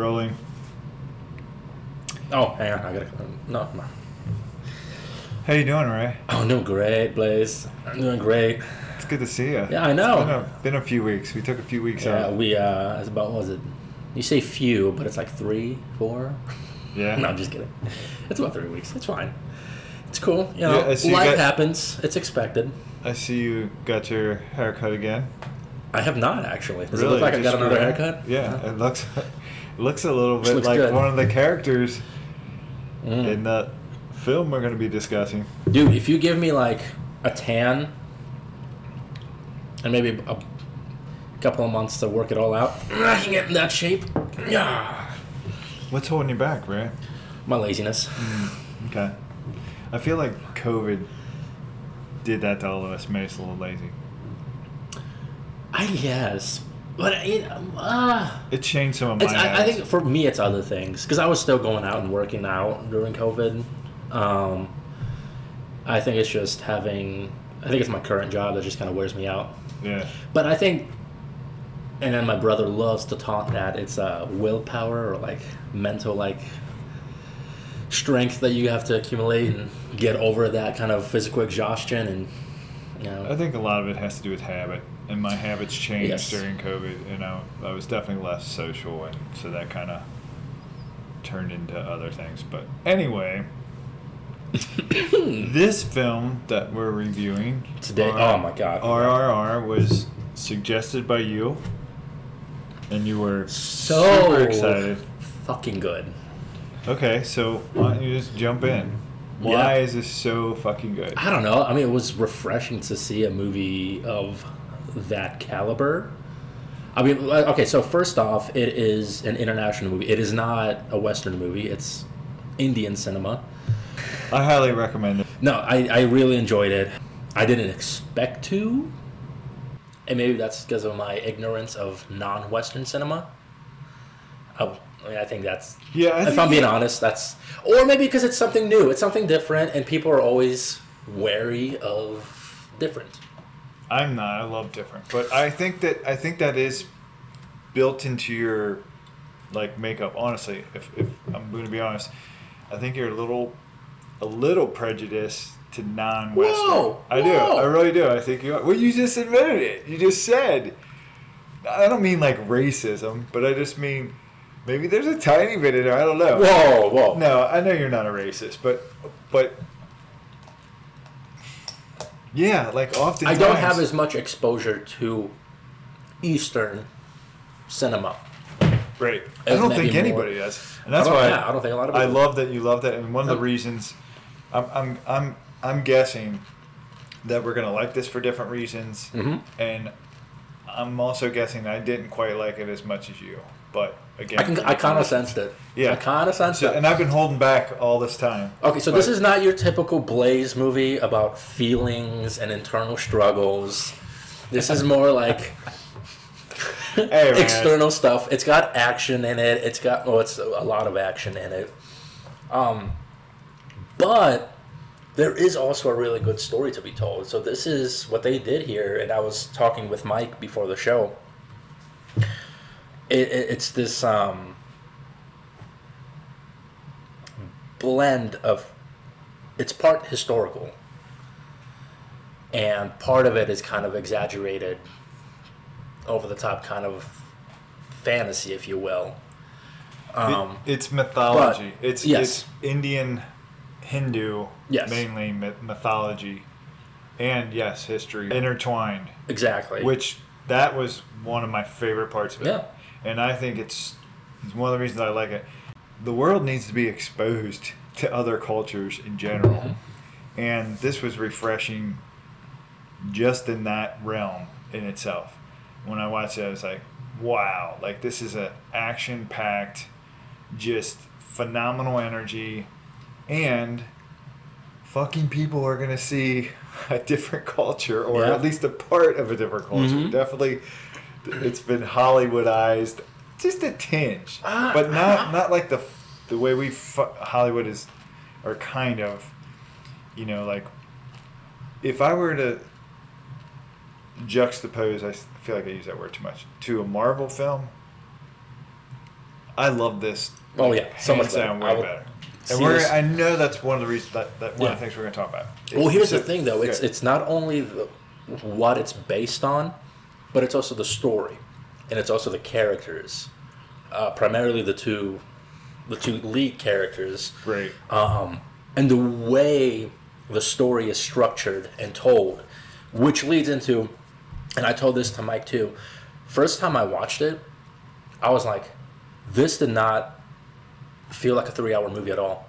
Rolling. Oh, hang on. I gotta. No, no. How you doing, Ray? Oh, I'm doing great, Blaise. I'm doing great. It's good to see you. Yeah, I know. It's been a, been a few weeks. We took a few weeks Yeah, out. we, uh, it's about, what was it? You say few, but it's like three, four? Yeah. No, I'm just kidding. It's about three weeks. It's fine. It's cool. You know, Yeah, see you life got- happens. It's expected. I see you got your haircut again. I have not, actually. Does it look like I got another haircut? Yeah, it looks looks a little bit like good. one of the characters Mm. in the film we're going to be discussing. Dude, if you give me like a tan and maybe a couple of months to work it all out, I can get in that shape. Yeah. What's holding you back, Ray? My laziness. Okay. I feel like COVID did that to all of us, made us a little lazy. I guess. But it, uh, It changed some of my I, I think for me, it's other things. Because I was still going out and working out during COVID. Um, I think it's just having. I think it's my current job that just kind of wears me out. Yeah. But I think, and then my brother loves to talk that it's uh, willpower or like mental like strength that you have to accumulate and get over that kind of physical exhaustion and you know. I think a lot of it has to do with habit, and my habits changed Yes. during COVID. You know, I was definitely less social, and so that kind of turned into other things. But anyway, this film that we're reviewing Today- R- oh my God. RRR was suggested by you, and you were so super excited. fucking good. Okay, so why don't you just jump in? Why Yeah. is this so fucking good? I don't know. I mean, it was refreshing to see a movie of that caliber. I mean, okay, so first off, it is an international movie. It is not a Western movie. It's Indian cinema. I highly recommend it. No, I, I really enjoyed it. I didn't expect to. And maybe that's because of my ignorance of non Western cinema. I, I mean, I think that's. Yeah, I if I'm being honest, that's. Or maybe because it's something new, it's something different, and people are always wary of different. I'm not. I love different, but I think that I think that is built into your like makeup. Honestly, if, if I'm going to be honest, I think you're a little a little prejudiced to non-Western. Whoa, I do. I really do. I think you are. Well, you just admitted it. You just said. I don't mean like racism, but I just mean maybe there's a tiny bit in there. I don't know. Whoa, whoa. No, I know you're not a racist, but but yeah, like often I don't have as much exposure to Eastern cinema. Right. I don't think more. anybody does, and that's I why yeah, I don't think a lot of I love that you love that, and one of the reasons I'm I'm I'm I'm guessing that we're gonna like this for different reasons, Mm-hmm. and I'm also guessing I didn't quite like it as much as you, but again, I, can, I kind of sensed it. Yeah. I kind of sensed So, it. and I've been holding back all this time. Okay, so this is not your typical Blaise movie about feelings and internal struggles. This is more like Hey, external stuff. It's got action in it. It's got oh, it's a lot of action in it. Um, but there is also a really good story to be told. So this is what they did here, and I was talking with Mike before the show. It, it, it's this um, blend of it's part historical and part of it is kind of exaggerated over the top kind of fantasy if you will um, it, it's mythology. but- it's yes. it's Indian, Hindu, Yes. mainly myth- mythology, and yes, history intertwined. exactly Which that was one of my favorite parts of it. Yeah. And I think it's, it's one of the reasons I like it. The world needs to be exposed to other cultures in general, Mm-hmm. and this was refreshing. Just in that realm in itself, when I watched it, I was like, "Wow! Like this is an action-packed, just phenomenal energy, and fucking people are gonna see a different culture, or Yeah. at least a part of a different culture. Mhm. Definitely, it's been Hollywoodized, just a tinge, Ah, but not not like the the way we fu- Hollywood is, or kind of, you know, like if I were to juxtapose, I feel like I use that word too much, to a Marvel film, I love this. Oh, yeah, so much better. Way would better. And we're, this- I know that's one of the reasons that, that one of the things we're going to talk about. Well, here's the thing, though. It's good. it's not only the, what it's based on, but it's also the story, and it's also the characters. Uh, primarily the two, the two lead characters, great. um, and the way the story is structured and told, which leads into, and I told this to Mike too. First time I watched it, I was like, this did not feel like a three-hour movie at all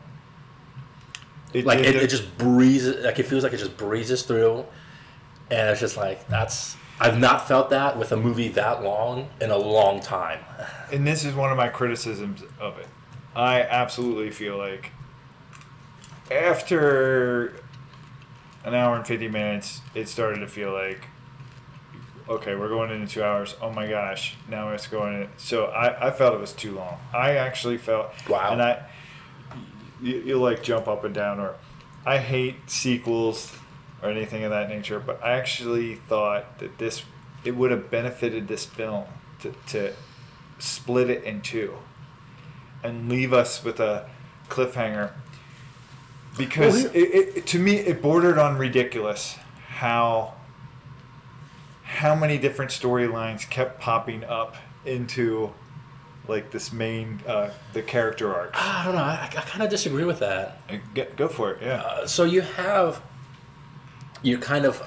It, like it, it- it just breezes like it feels like it just breezes through and it's just like that's i've not felt that with a movie that long in a long time and this is one of my criticisms of it. I absolutely feel like after an hour and 50 minutes, it started to feel like, okay, we're going into two hours. Oh my gosh, now it's going in. So I, I felt it was too long. I actually felt, Wow. and I, you, you like jump up and down, or I hate sequels or anything of that nature, but I actually thought that this, it would have benefited this film to, to split it in two and leave us with a cliffhanger. Because Well, it, it, to me it bordered on ridiculous how how many different storylines kept popping up into like this main uh, the character arc i don't know. I, I kind of disagree with that. Uh, go for it yeah. Uh, so you have you kind of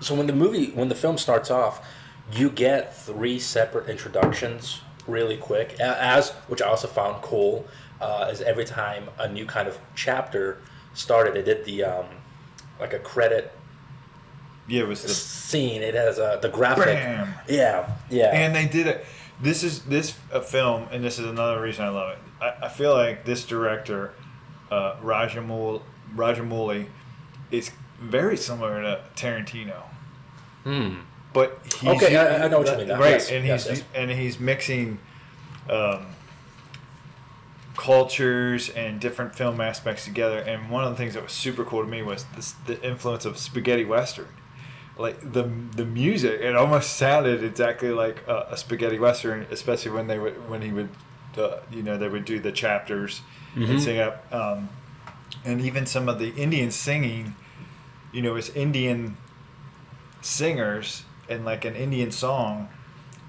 so when the movie when the film starts off you get three separate introductions really quick as which i also found cool uh, is every time a new kind of chapter started they did the um, like a credit yeah it was the scene it has uh, the graphic Bam! yeah yeah and they did it. This is this a film, and this is another reason I love it. I, I feel like this director, uh, Rajamouli, Rajamouli, is very similar to Tarantino, hmm. but he's Okay, I- I know what you mean now. Right, Yes, and he's yes. and he's mixing. Um, cultures and different film aspects together and one of the things that was super cool to me was this, the influence of spaghetti western like the the music it almost sounded exactly like a, a spaghetti western especially when they would when he would uh, you know they would do the chapters Mhm. and sing up um, and even some of the indian singing you know as indian singers and like an indian song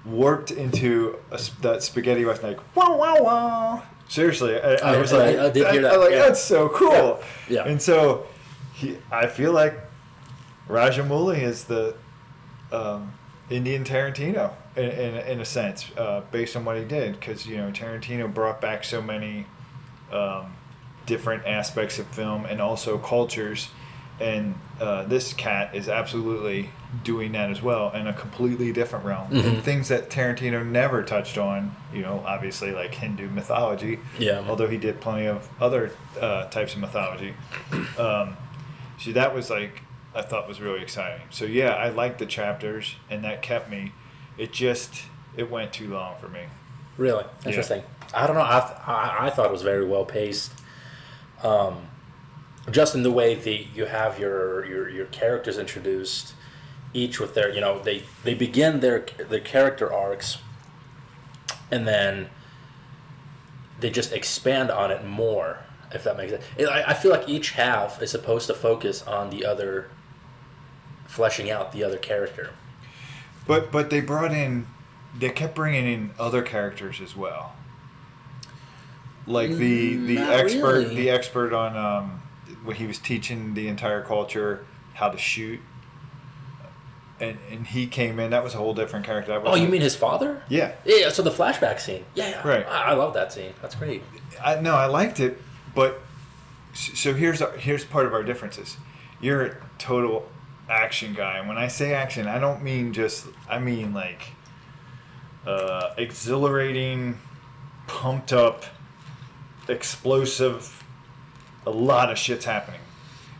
warped into a, that spaghetti western like wow wow wow seriously i, I I- was I- like I did hear that, I, like yeah. that's so cool Yeah, yeah. and so he i feel like Rajamouli is the um, Indian Tarantino in, in, in a sense, uh, based on what he did, because you know Tarantino brought back so many um, different aspects of film and also cultures, and uh, this cat is absolutely doing that as well in a completely different realm Mhm. and things that Tarantino never touched on. You know, obviously like Hindu mythology, Yeah. Although he did plenty of other uh, types of mythology. Um, See, that was like I thought was really exciting. So yeah, I liked the chapters, and that kept me. It just it went too long for me. Really interesting. I don't know. I, th- I I thought it was very well paced. Um, just in the way that you have your your your characters introduced, each with their you know they they begin their their character arcs, and then they just expand on it more. If that makes sense, I, I feel like each half is supposed to focus on the other, fleshing out the other character. But but they brought in, they kept bringing in other characters as well. Like the Mm, the not expert really. the expert on um, he was teaching the entire culture how to shoot. And, and he came in. That was a whole different character. That Oh, you mean his father? Yeah. Yeah, so the flashback scene. Yeah, yeah. Right. I, I love that scene. That's great. I no, I liked it, but so here's our, here's part of our differences. You're a total action guy, and when I say action, I don't mean just I mean like uh, exhilarating, pumped up, explosive. A lot of shit's happening,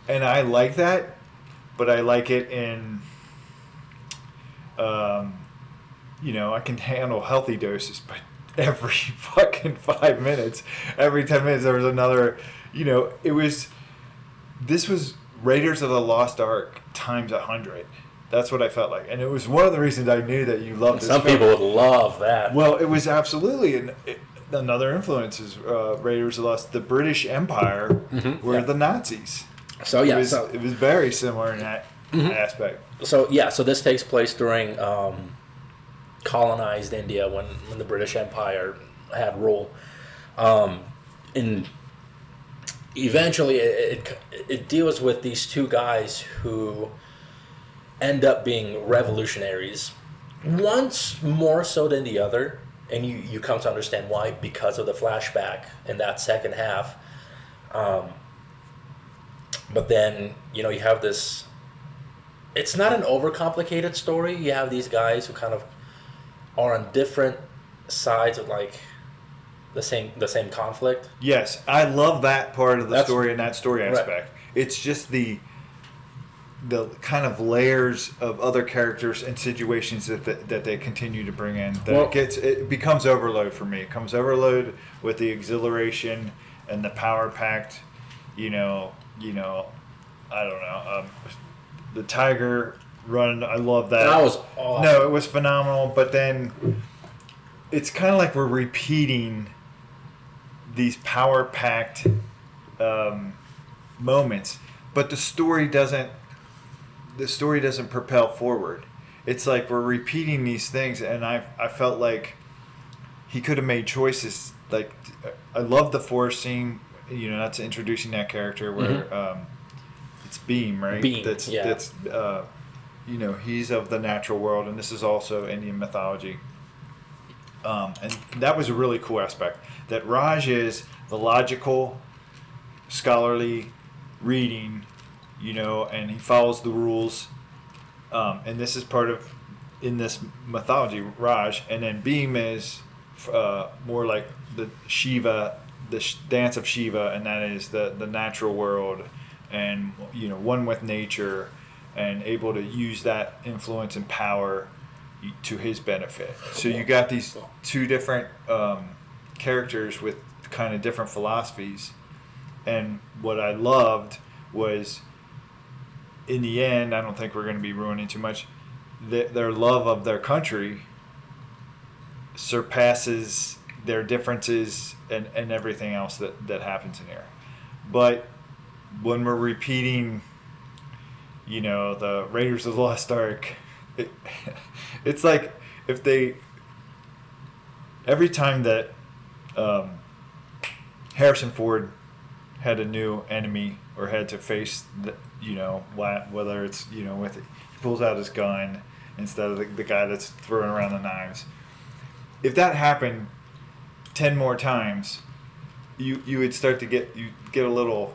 and I like that, but I like it in. Um, you know, I can handle healthy doses, but every fucking five minutes, every 10 minutes, there was another, you know, it was, this was Raiders of the Lost Ark times a hundred. That's what I felt like. And it was one of the reasons I knew that you loved this Some film. people would love that. Well, it was absolutely, and it, another influence is uh, Raiders of the Lost. The British Empire Mhm, were yeah. the Nazis. So yeah, it was, so it was very similar in that aspect. so yeah, so this takes place during um, colonized India when, when the British Empire had rule. Um, and eventually, it, it, it deals with these two guys who end up being revolutionaries. Once more so than the other, and you, you come to understand why because of the flashback in that second half. Um, but then, you know, you have this it's not an overcomplicated story. You have these guys who kind of are on different sides of like the same the same conflict. Yes, I love that part of the That's- story and that story Right. aspect. It's just the the kind of layers of other characters and situations that the, that they continue to bring in that Well- it gets it becomes overload for me. It comes overload with the exhilaration and the power packed, you know, you know, I don't know, um, the tiger run. I love that. That was awesome. No, it was phenomenal. But then it's kind of like we're repeating these power packed um, moments, but the story doesn't. The story doesn't propel forward. It's like we're repeating these things, and I I felt like he could have made choices. Like I love the forest scene. You know, that's introducing that character where um, it's Bheem, right? Bheem, That's yeah. that's uh, you know he's of the natural world, and this is also Indian mythology. Um, and that was a really cool aspect. That Raj is the logical, scholarly reading, you know, and he follows the rules. Um, and this is part of in this mythology, Raj, and then Bheem is uh, more like the Shiva, the sh- dance of Shiva, and that is the the natural world, and you know, one with nature, and able to use that influence and power to his benefit. So you got these two different um, characters with kind of different philosophies, and what I loved was in the end, I don't think we're going to be ruining too much. Th- their love of their country surpasses their differences and, and everything else that, that happens in here. But when we're repeating, you know, the Raiders of the Lost Ark, it, it's like if they, every time that um, Harrison Ford had a new enemy or had to face, the, you know, whether it's, you know, with he pulls out his gun instead of the, the guy that's throwing around the knives. If that happened 10 more times, you, you would start to get, you get a little,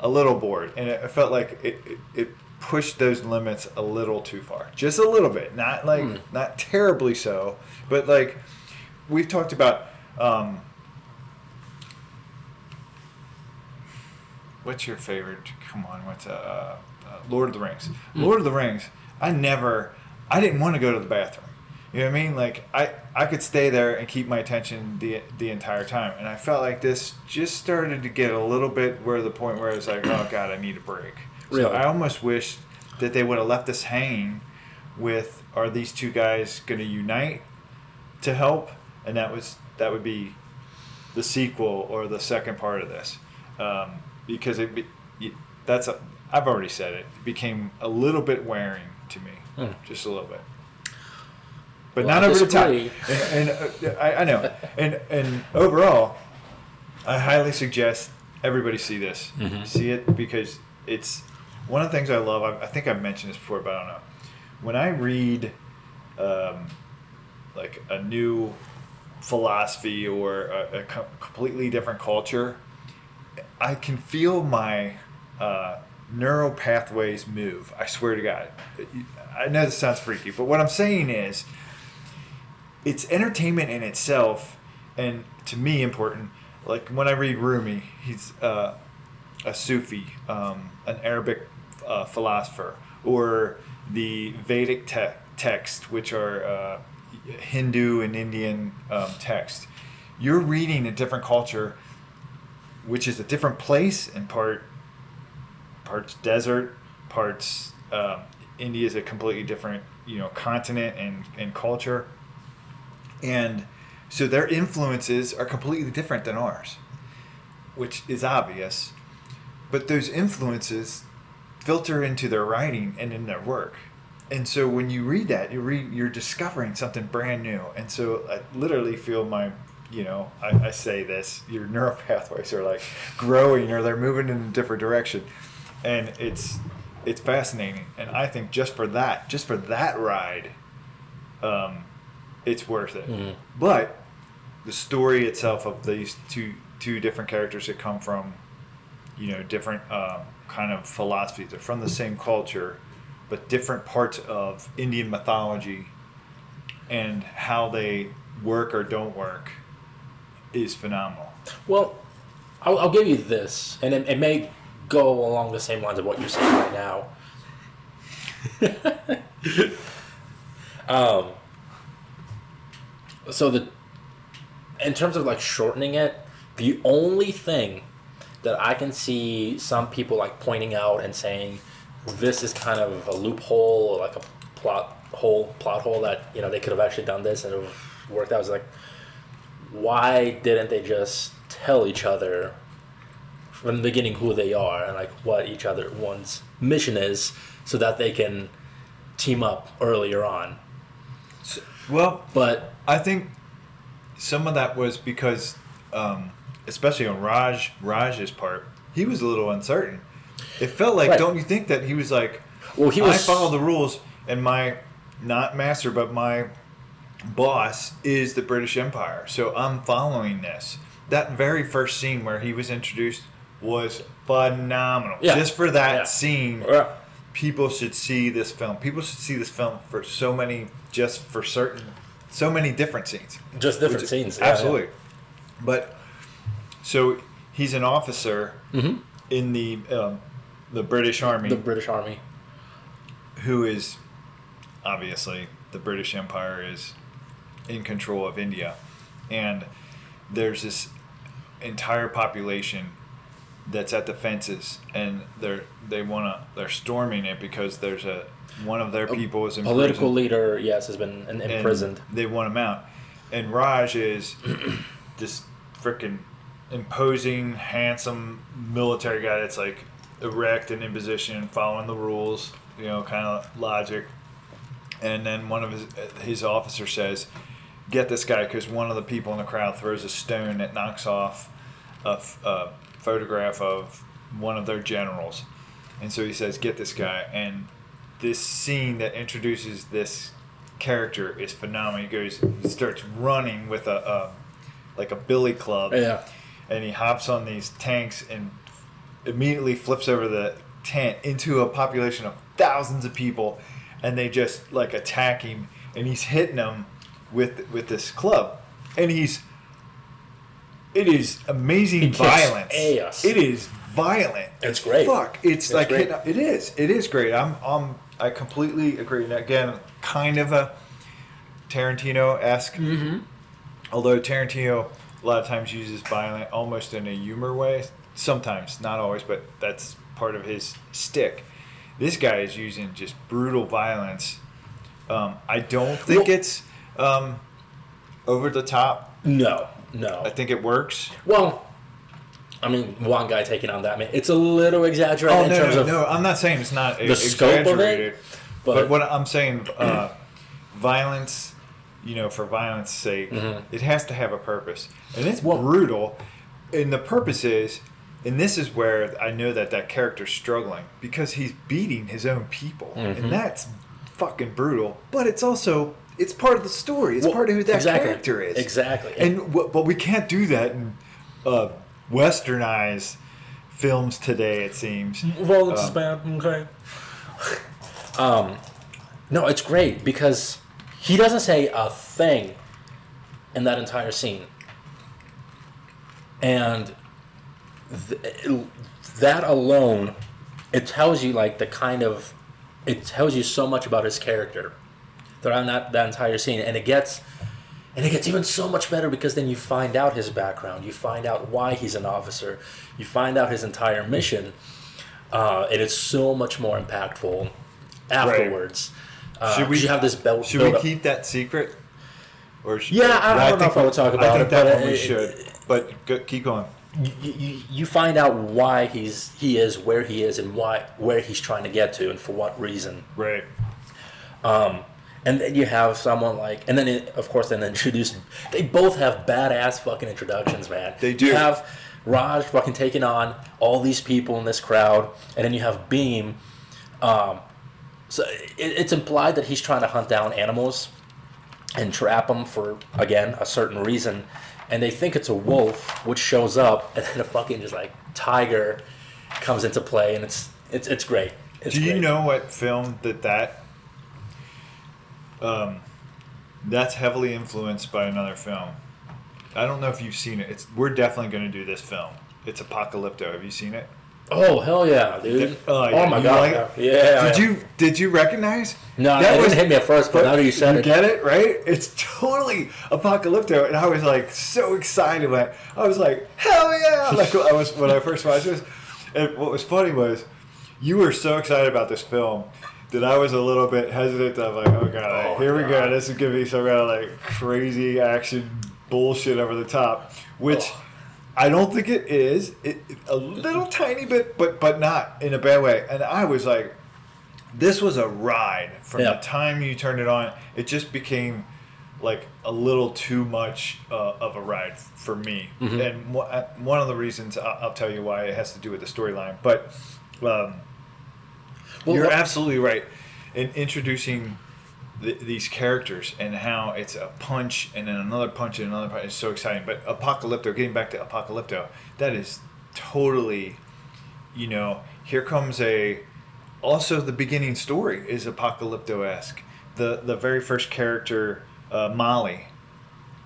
a little bored. And it, I felt like it, it, it pushed those limits a little too far. Just a little bit. Not like, Hmm. not terribly so, but like, we've talked about, um, what's your favorite? Come on, what's uh, uh, Lord of the Rings? Lord of the Rings. I never, I didn't want to go to the bathroom. You know what I mean? Like I, I could stay there and keep my attention the the entire time, and I felt like this just started to get a little bit where the point where I was like, oh god, I need a break. So Really? I almost wish that they would have left us hanging with are these two guys going to unite to help, and that was that would be the sequel or the second part of this, um, because it be, that's a, I've already said it, it became a little bit wearing to me, Hmm. just a little bit, but Well, not I over the top. And, and uh, I, I know, and and overall, I highly suggest everybody see this, Mhm. see it because it's one of the things I love. I, I think I've mentioned this before, but I don't know. When I read, um, like a new philosophy or a, a co- completely different culture, I can feel my uh, neural pathways move. I swear to God. I know this sounds freaky, but what I'm saying is, it's entertainment in itself, and to me important. Like when I read Rumi, he's uh, a Sufi, um, an Arabic uh, philosopher, or the Vedic te- text, which are uh, Hindu and Indian um, text. You're reading a different culture, which is a different place and part parts desert, parts um, India is a completely different you know continent and, and culture, and So their influences are completely different than ours, which is obvious. But those influences filter into their writing and in their work. And so when you read that, you read you're discovering something brand new. And so I literally feel my you know, I, I say this, your neural pathways are like growing or they're moving in a different direction. And it's it's fascinating. And I think just for that, just for that ride, um, it's worth it. Mhm. But the story itself of these two two different characters that come from, you know, different um, kind of philosophies. They're from the same culture, but different parts of Indian mythology, and how they work or don't work, is phenomenal. Well, I'll, I'll give you this, and it, it may go along the same lines of what you're saying right now. um, so the in terms of like shortening it, the only thing that I can see some people like pointing out and saying this is kind of a loophole or like a plot hole, plot hole that you know they could have actually done this and it worked out. was like why didn't they just tell each other from the beginning who they are and like what each other one's mission is so that they can team up earlier on So, well, but I think some of that was because, um, especially on Raj Raj's part, he was a little uncertain. It felt like, Right. don't you think that he was like, well he was I follow the rules, and my not master, but my boss is the British Empire, so I'm following this. That very first scene where he was introduced was phenomenal. Yeah. Just for that Yeah. scene, Yeah. people should see this film. People should see this film for so many, just for certain, so many different scenes. just different Which- scenes Absolutely. But so he's an officer. Mhm. in the um, the British Army the british army who is obviously the British Empire is in control of India, and there's this entire population that's at the fences, and they're they want to they're storming it because there's a one of their people is in political leader yes has been imprisoned. They want him out, and Raj is this freaking imposing, handsome military guy that's like erect and in position, following the rules, you know, kind of logic. And then one of his his officer says, "Get this guy," because one of the people in the crowd throws a stone that knocks off a, photograph of one of their generals, and so he says, "Get this guy." And this scene that introduces this character is phenomenal. He goes, he starts running with a, a like a billy club. Yeah. And he hops on these tanks and immediately flips over the tent into a population of thousands of people. And they just like attack him. And he's hitting them with with this club and he's it is amazing He violence ass. it is violent It's great. fuck it's, It's like great. hitting- it is it is great i'm I'm i completely agree and again kind of a tarantino-esque mm-hmm. Although Tarantino a lot of times uses violent almost in a humor way. Sometimes, not always, but that's part of his stick. This guy is using just brutal violence. Um, I don't think Well- it's um, over the top. no no I think it works. well I mean, one guy taking on that man. It's a little exaggerated Oh in no, terms no, of no! I'm not saying it's not the scope of it, exaggerated, but, but- what I'm saying, uh, violence. You know, for violence' sake, Mhm. it has to have a purpose, and it's Well- brutal. And the purpose is, and this is where I know that that character's struggling because he's beating his own people, Mhm. and that's fucking brutal. But it's also it's part of the story. It's Well, part of who that exactly, character is. Exactly. And but we can't do that in uh, westernized films today. It seems. Violence is Um, bad. Okay. Um, no, it's great because he doesn't say a thing in that entire scene, and th- that alone, it tells you like the kind of, it tells you so much about his character throughout that that entire scene, and it gets. And it gets even so much better because then you find out his background. You find out why he's an officer. You find out his entire mission. Uh, and it's so much more impactful afterwards. Uh, Should we- you have this belt Should we keep that secret? Or should, Yeah, I don't know if I would talk I about think it, that but one we it- should. But go, keep going. you, you, you find out why he's he is where he is and why where he's trying to get to and for what reason. Right. And then you have someone like, and then it, of course, then introduce. They both have badass fucking introductions, man. They do. You have Raj fucking taking on all these people in this crowd, and then you have Bheem. Um, so it, it's implied that he's trying to hunt down animals and trap them for again a certain reason, and they think it's a wolf, which shows up, and then a fucking just like tiger comes into play, and it's it's it's great. It's Do you great. know what film that that? Um, that's heavily influenced by another film. I don't know if you've seen it. It's we're definitely going to do this film. It's Apocalypto. Have you seen it? Oh hell yeah, dude! Oh, Oh, my god, like yeah. Did you did you recognize? No, That it was- didn't hit me at first, but now that you said you it, get it right. It's totally Apocalypto, and I was like so excited. Like I was like, hell yeah! Like I was when I first watched this. And what was funny was you were so excited about this film that I was a little bit hesitant. I'm like, oh god, Oh, here we go. This is gonna be some kind of like crazy action bullshit over the top, which. Oh. I don't think it is. It, a little tiny bit, but but not in a bad way. And I was like, this was a ride from Yeah. the time you turned it on. It just became like a little too much uh, of a ride for me. Mm-hmm. And uh, one of the reasons I'll, I'll tell you why it has to do with the storyline. But um, Well, you're absolutely right in introducing th- these characters and how it's a punch and then another punch and another punch. It's so exciting. But Apocalypto, getting back to Apocalypto, that is totally, you know, here comes a. Also, the beginning story is Apocalypto esque. The the very first character, uh, Malli.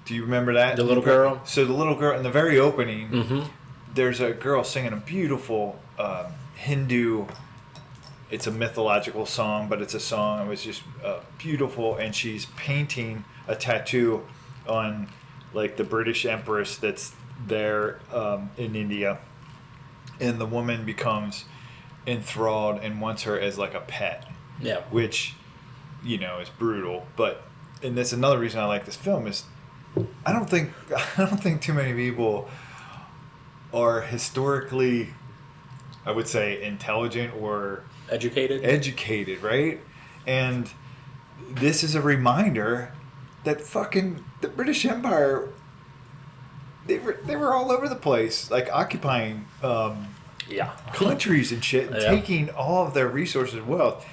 Do you remember that? The little girl? So the little girl in the very opening, Mhm. there's a girl singing a beautiful um, Hindu. It's a mythological song, but it's a song. It was just uh, beautiful, and she's painting a tattoo on like the British Empress that's there um, in India, and the woman becomes enthralled and wants her as like a pet yeah, which you know is brutal. But and that's another reason I like this film is I don't think I don't think too many people are historically I would say intelligent or educated. educated, right? And this is a reminder that fucking the British Empire they were they were all over the place, like occupying um, yeah, countries and shit, and Yeah. taking all of their resources and wealth.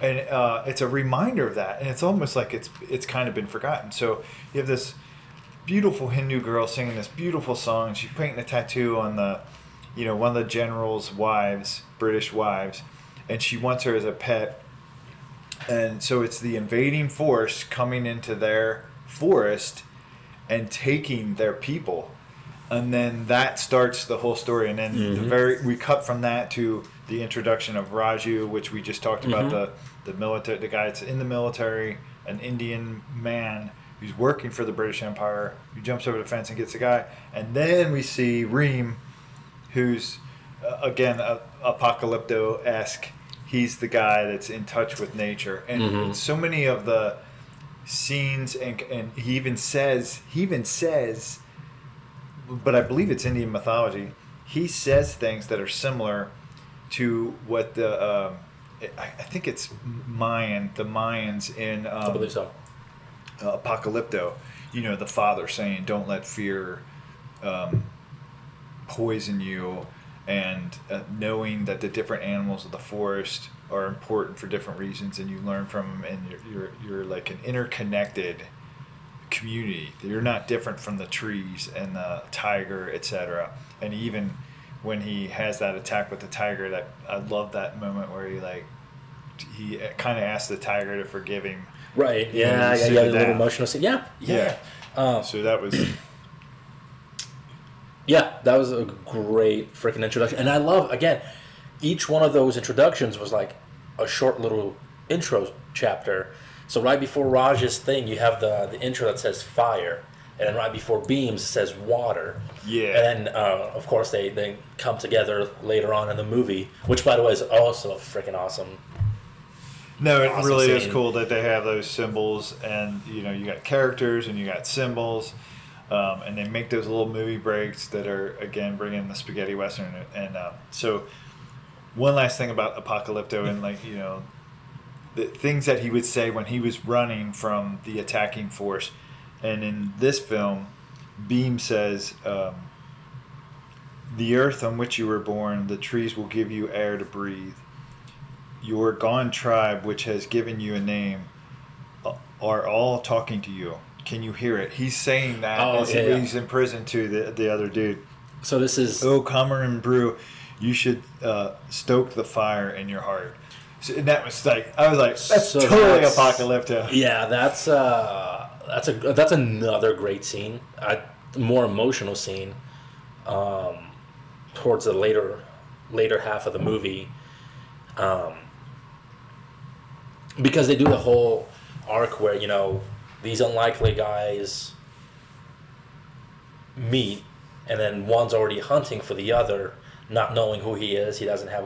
And uh, it's a reminder of that, and it's almost like it's it's kind of been forgotten. So you have this beautiful Hindu girl singing this beautiful song, and she's painting a tattoo on the, you know, one of the general's wives, British wives, and she wants her as a pet. And so it's the invading force coming into their forest and taking their people and then that starts the whole story and then the Mhm. very we cut from that to the introduction of Raju which we just talked about Mhm. the the military the guy that's in the military an Indian man who's working for the British Empire who jumps over the fence and gets the guy and then we see Bheem who's uh, again a, apocalypto-esque he's the guy that's in touch with nature and Mhm. so many of the scenes and, and he even says he even says but I believe it's Indian mythology. He says things that are similar to what the um, I, I think it's Mayan, the Mayans in um, I believe so. uh, Apocalypto. You know, the father saying, "Don't let fear um, poison you," and uh, knowing that the different animals of the forest are important for different reasons, and you learn from them, and you're you're, you're like an interconnected community. You're not different from the trees and the tiger, etc. And even when he has that attack with the tiger, that I love that moment where he like he kind of asks the tiger to forgive him. Right. Yeah, Yeah. Yeah. Yeah. The little emotional scene. Yeah. Yeah. Uh, So that was Yeah, that was a great freaking introduction. And I love, again, each one of those introductions was like a short little intro chapter. So right before Raj's thing, you have the, the intro that says fire. And then right before Bheem's, it says water. Yeah. And then, uh, of course, they, they come together later on in the movie, which, by the way, is also freaking awesome. No, it awesome really is cool that they have those symbols, and you know, you got characters and you got symbols, um, and they make those little movie breaks that are again bringing the spaghetti western. And uh, so, one last thing about Apocalypto and like you know, the things that he would say when he was running from the attacking force, and in this film, Bheem says. Um, the earth on which you were born, the trees will give you air to breathe your gone tribe, which has given you a name, are all talking to you. Can you hear it? He's saying that Oh, as yeah, yeah. he's in prison to the, the other dude. So this is Oh, Comer and Brew, you should uh, stoke the fire in your heart. So, and that was like, I was like, that's So totally that's- apocalypto. yeah, that's uh, that's a that's another great scene. A more emotional scene. Um, towards the later later half of the movie. Um, because they do the whole arc where you know these unlikely guys meet and then one's already hunting for the other not knowing who he is he doesn't have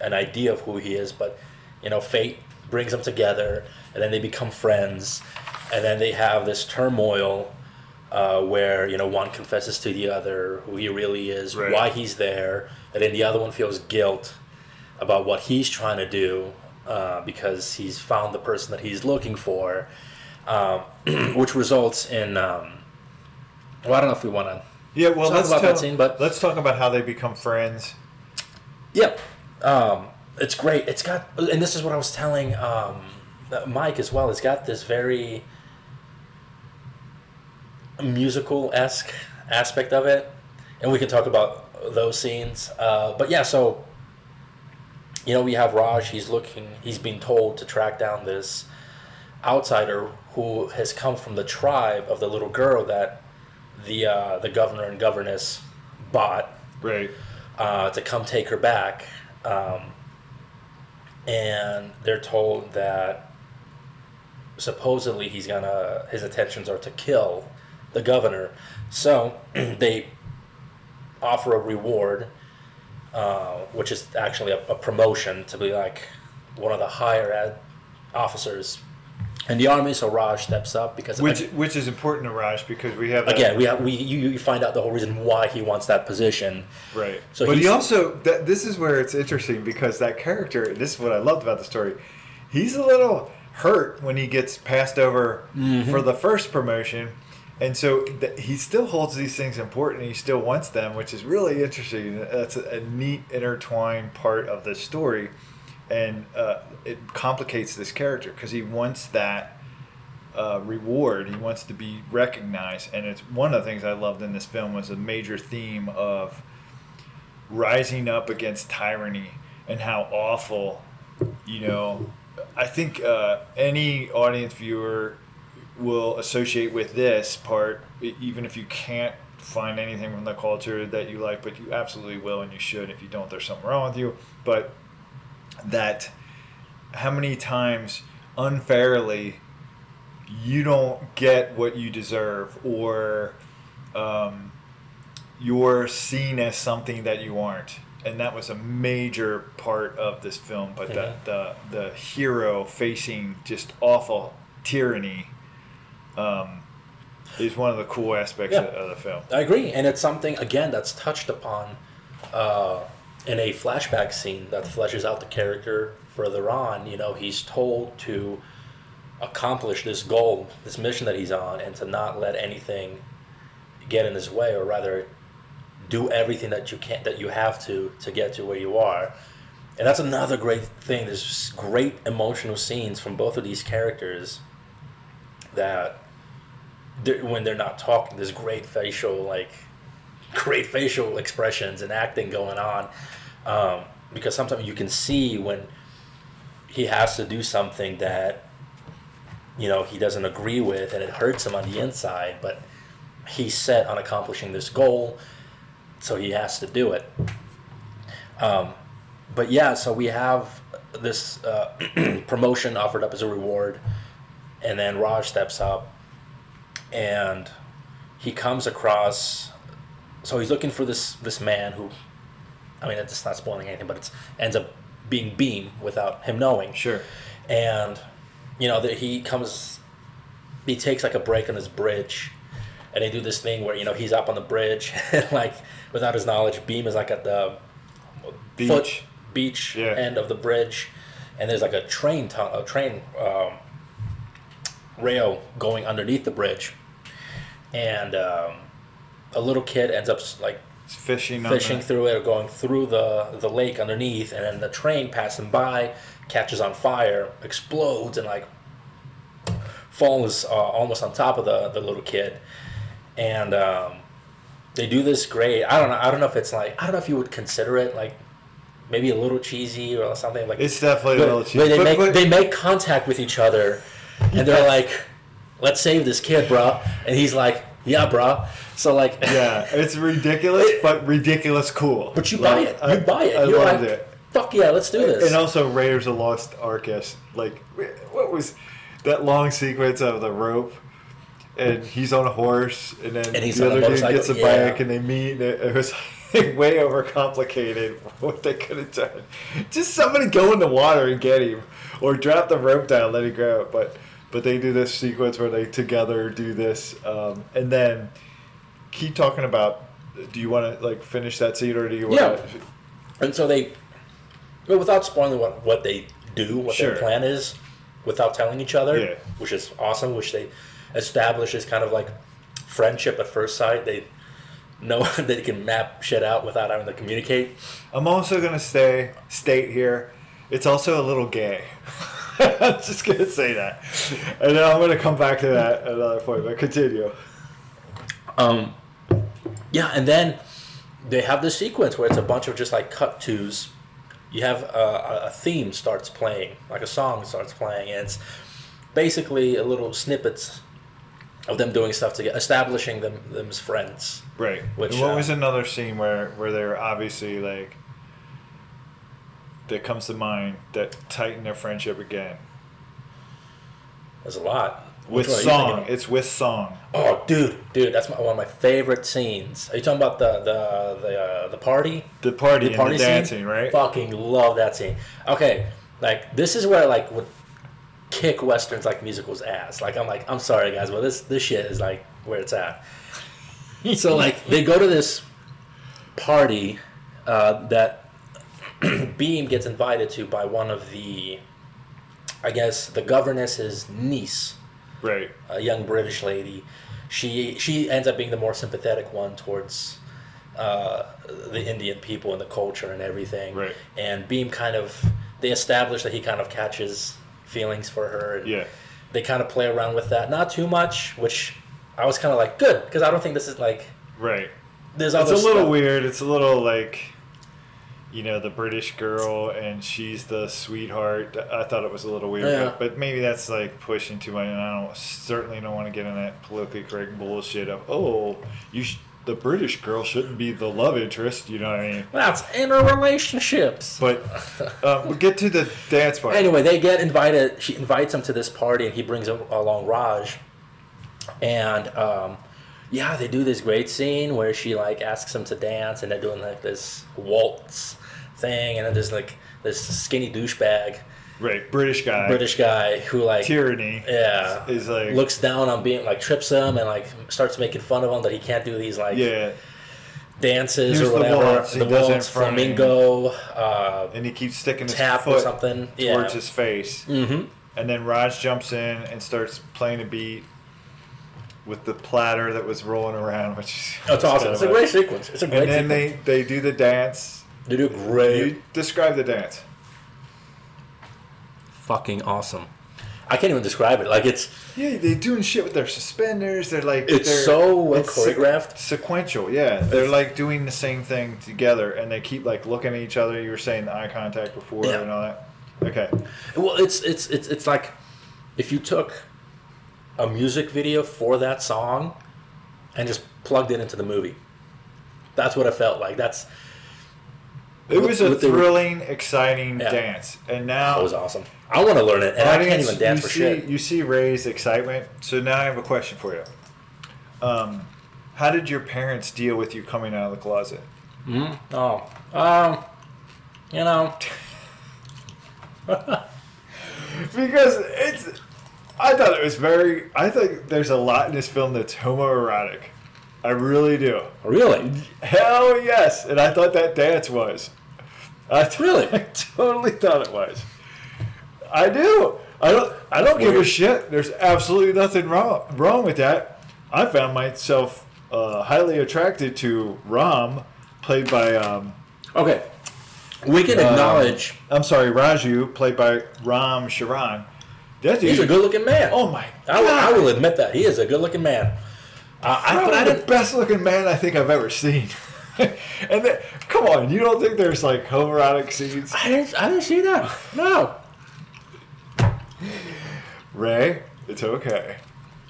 an idea of who he is but you know fate brings them together and then they become friends and then they have this turmoil uh, where you know one confesses to the other who he really is Right. why he's there and then the other one feels guilt about what he's trying to do uh, because he's found the person that he's looking for, um, which results in. Um, well, I don't know if we want to. Yeah, well, Talk let's about that scene, but- let's talk about how they become friends. Yeah, um, it's great. It's got, and this is what I was telling um, Mike as well. It's got this very musical esque aspect of it, and we can talk about those scenes. Uh, but yeah, so you know, we have Raj. He's looking. He's being told to track down this outsider who has come from the tribe of the little girl that the uh, the governor and governess bought Right. uh, to come take her back. Um, and they're told that supposedly he's gonna his intentions are to kill the governor. So they offer a reward, uh, which is actually a, a promotion to be like one of the higher ad officers in the army. So Raj steps up because Which which is important to Raj because we have that- again we have, we you, you find out the whole reason why he wants that position. Right. So but he also that this is where it's interesting because that character. This is what I loved about the story. He's a little hurt when he gets passed over Mm-hmm. for the first promotion, and so th- he still holds these things important. He still wants them, which is really interesting. That's a, a neat intertwined part of the story, and uh, it complicates this character because he wants that uh, reward. He wants to be recognized, and it's one of the things I loved in this film was a major theme of rising up against tyranny and how awful, you know. I think uh, any audience viewer will associate with this part, even if you can't find anything from the culture that you like, but you absolutely will, and you should. If you don't, there's something wrong with you. But that how many times unfairly you don't get what you deserve or um, you're seen as something that you aren't and that was a major part of this film but Mhm. the, the the hero facing just awful tyranny um, is one of the cool aspects Yeah. of, of the film I agree, and it's something again that's touched upon uh, in a flashback scene that fleshes out the character further on. You know, he's told to accomplish this goal, this mission that he's on, and to not let anything get in his way, or rather, do everything that you can that you have to to get to where you are. And that's another great thing. There's great emotional scenes from both of these characters that they're, when they're not talking, there's great facial like great facial expressions and acting going on. Um, because sometimes you can see when he has to do something that you know he doesn't agree with and it hurts him on the inside, but he's set on accomplishing this goal, so he has to do it. Um, but yeah, so we have this uh, promotion offered up as a reward, and then Raj steps up, and he comes across. So he's looking for this this man who, I mean, it's not spoiling anything, but it ends up being Bheem without him knowing. sure and you know that he comes, he takes like a break on his bridge, and they do this thing where you know he's up on the bridge and like without his knowledge, Bheem is like at the Beach. foot beach Yeah. end of the bridge, and there's like a train tu- a train um, rail going underneath the bridge, and um, a little kid ends up like fishing. fishing the, through it or going through the the lake underneath, and then the train passing by catches on fire, explodes, and like falls uh, almost on top of the the little kid, and um, they do this great. I don't know. I don't know if it's like I don't know if you would consider it like maybe a little cheesy or something like. It's definitely but, a little cheesy. but they But- make but- they make contact with each other, and they're Yes. like, "Let's save this kid, bro," and he's like, "Yeah, bro." So like, yeah, it's ridiculous, but ridiculous cool. But you buy Like, it. You buy it. I You're loved like, it. Fuck yeah, let's do this. And also Raiders of Lost Arcus. Like, what was that long sequence of the rope? And he's on a horse, and then And the other dude gets a yeah. bike, and they meet. And it, it was like way overcomplicated what they could have done. Just somebody go in the water and get him, or drop the rope down, let him go. But but they do this sequence where they together do this, um, and then keep talking about. Do you want to like finish that scene, or do you want? Yeah. And so they, well, without spoiling what, what they do, what Sure. their plan is, without telling each other, Yeah. which is awesome, which they establish as kind of like friendship at first sight. They know that they can map shit out without having to communicate. I'm also gonna stay state here. It's also a little gay. I'm just gonna say that, and then I'm gonna come back to that at another point. But continue. Um, yeah, and then they have this sequence where it's a bunch of just like cut twos. You have a, a theme starts playing, like a song starts playing, and it's basically a little snippets of them doing stuff together, establishing them them as friends. Right. Which, and what uh, was another scene where where they're obviously like that comes to mind that tighten their friendship again There's a lot. With Which one are you thinking song. It's with song. Oh, dude, dude, that's my, one of my favorite scenes. Are you talking about the the the uh, the party? The party, The party the scene? dancing, right? Fucking love that scene. Okay, like this is where like would kick westerns like musicals ass. Like I'm like I'm sorry guys, but this this shit is like where it's at. so like they go to this party uh, that Bheem gets invited to by one of the, I guess the governess's niece Right. a young British lady. She she ends up being the more sympathetic one towards uh, the Indian people and the culture and everything. Right. And Bheem kind of they establish that he kind of catches feelings for her. And Yeah. They kind of play around with that, not too much, which I was kind of like good because I don't think this is like Right. there's It's a little stuff. weird. It's a little like, you know, the British girl and she's the sweetheart. I thought it was a little weird, Yeah. but, but maybe that's like pushing too much. And I don't certainly don't want to get in that politically correct bullshit of oh, you sh- the British girl shouldn't be the love interest. You know what I mean? That's interrelationships. But um, we'll get to the dance part. Anyway, they get invited. She invites him to this party, and he brings along Raj. And um, yeah, they do this great scene where she like asks him to dance, and they're doing like this waltz thing, and then there's like this skinny douchebag right, British guy, British guy who like tyranny. yeah is like looks down on being like trips him and like starts making fun of him that he can't do these like yeah, dances Here's or the whatever waltz, the waltz flamenco uh, and he keeps sticking his tap foot or something towards yeah his face. mm-hmm. And then Raj jumps in and starts playing a beat with the platter that was rolling around, which is It's awesome. It's a great sequence. It's a great And then sequence. they, they do the dance. They do great. You describe the dance. Fucking awesome. I can't even describe it. Like it's Yeah, they're doing shit with their suspenders. They're like It's they're, so well it's choreographed. sequential. Yeah, they're like doing the same thing together, and they keep like looking at each other. You were saying the eye contact before Yeah. and all that. Okay. well, it's it's it's it's like if you took a music video for that song and just plugged it into the movie. That's what it felt like. That's It was a thrilling, exciting Yeah. dance, and now that was awesome. I want to learn it, and I can't even dance for see, shit. You see Ray's excitement. So now I have a question for you. Um, how did your parents deal with you coming out of the closet? hmm Oh, um, you know, because it's. I thought it was very. I think there's a lot in this film that's homoerotic. I really do. Really? Hell yes, and I thought that dance was. I t- Really? I totally thought it was. I do. I don't. I don't give a shit. There's absolutely nothing wrong wrong with that. I found myself uh, highly attracted to Ram, played by. Um, Okay. We can Um, acknowledge I'm sorry, Raju, played by Ram Charan. That dude. he's a good-looking man. oh my I will, I will admit that he is a good-looking man. Uh, I, but Probably I the best looking man I think I've ever seen. and then, come on, you don't think there's like homoerotic scenes? I didn't. I didn't see that. No. Ray, it's okay.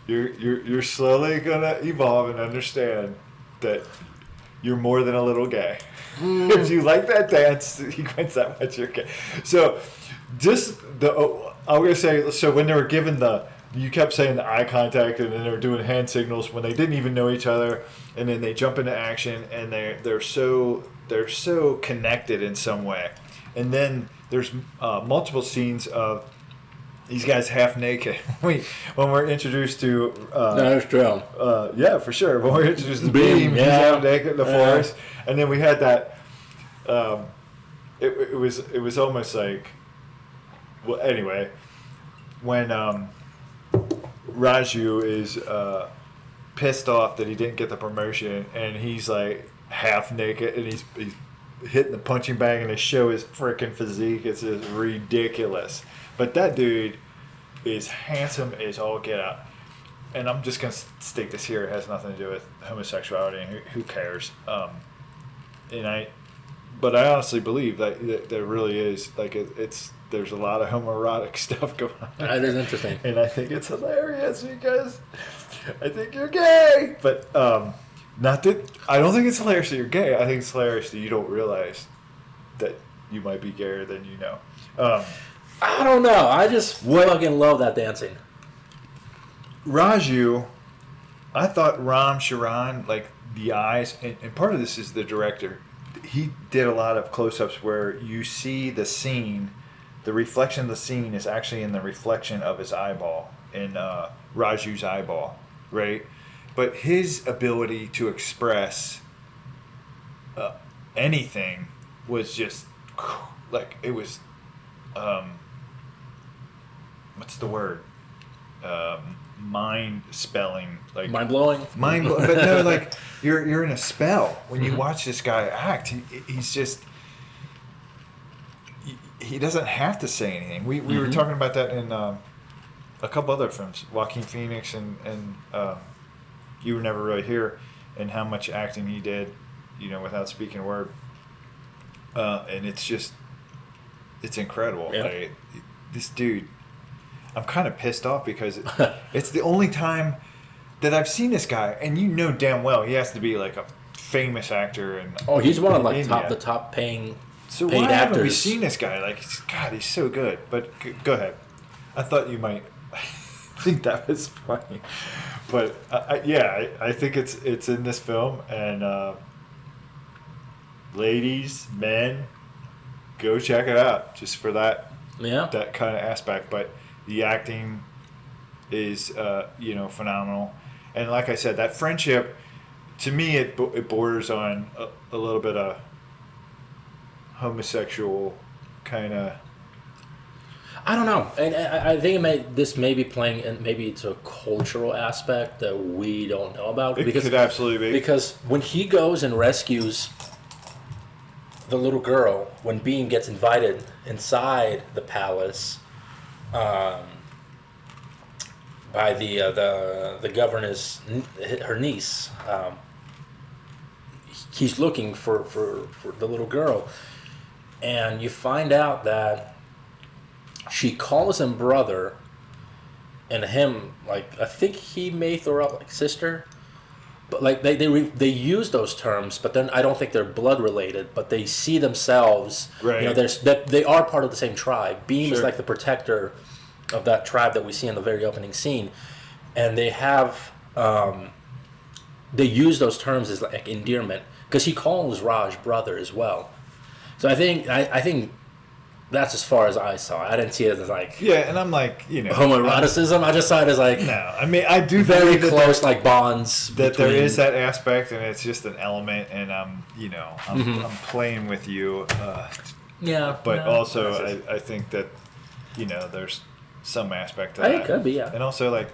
You're you're you're slowly gonna evolve and understand that you're more than a little gay. if you like that dance sequence that much, you're gay. So, just the oh, I'm gonna say so when they were given the you kept saying the eye contact and then they were doing hand signals when they didn't even know each other and then they jump into action and they they're so they're so connected in some way and then there's uh, multiple scenes of these guys half naked we, when we're introduced to uh, it's true. uh, yeah, for sure. When we're introduced to the Bheem, Bheem, he's yeah. out naked in the Yeah. forest, and then we had that. Um, it, it was it was almost like, well, anyway, when um, Raju is uh, pissed off that he didn't get the promotion, and he's like half naked, and he's he's hitting the punching bag, and they show his freaking physique. It's just ridiculous. But that dude is handsome as all get out and I'm just gonna state this here. It has nothing to do with homosexuality, and who, who cares? Um, and I, but I honestly believe that, that there really is like it, it's there's a lot of homoerotic stuff going on, That is interesting. and I think it's hilarious because I think you're gay, but um, not that I don't think it's hilarious that you're gay. I think it's hilarious that you don't realize that you might be gayer than you know. Um, I don't know. I just What- fucking love that dancing. Raju, I thought Ram Charan, like the eyes, and, and part of this is the director. He did a lot of close ups where you see the scene, the reflection of the scene is actually in the reflection of his eyeball, in uh, Raju's eyeball, right? But his ability to express uh, anything was just like it was. Um, what's the word? Um, mind spelling, like Mind blowing. mind. but no, like you're you're in a spell when you Mhm. watch this guy act. He, he's just. He, doesn't have to say anything. We, we were Mhm. talking about that in um, a couple other films, Joaquin Phoenix and and um, you were never really here, and how much acting he did, you know, without speaking a word. Uh, and it's just, it's incredible. Yeah. Like, this dude, I'm kind of pissed off because it, it's the only time that I've seen this guy, and you know damn well he has to be like a famous actor and Oh, he's one of like top the top paying So paid why haven't we seen this guy? Like, God, he's so good. But g- go ahead. I thought you might think that was funny, but I, I, yeah, I, I think it's it's in this film. And uh, ladies, men, go check it out just for that Yeah. that kind of aspect. But the acting is, uh, you know, phenomenal. And like I said, that friendship, to me, it, it borders on a, a little bit of homosexual kind of. I don't know, and I, I think it may, this may be playing, and maybe it's a cultural aspect that we don't know about. It because could absolutely be. because when he goes and rescues the little girl, when Bheem gets invited inside the palace um, by the uh, the the governor's n- her niece, um, he's looking for, for, for the little girl, and you find out that she calls him brother, and him like I think he may throw out like sister, but like they they re, they use those terms, but then I don't think they're blood related, but they see themselves. You know, Right. there's that they are part of the same tribe. Bheem is like the protector of that tribe that we see in the very opening scene, and they have um, they use those terms as like endearment because he calls Raj brother as well. So I think I, I think that's as far as I saw. it. I didn't see it as like Yeah, and I'm like, you know, homoeroticism. I just saw it as like No, I mean, I do very believe that close like bonds. that there between- is that aspect, and it's just an element, and I'm, you know, I'm, Mhm. I'm playing with you, uh, Yeah, but no, also I, I think that, you know, there's some aspect of I that. it could be, yeah. and also like,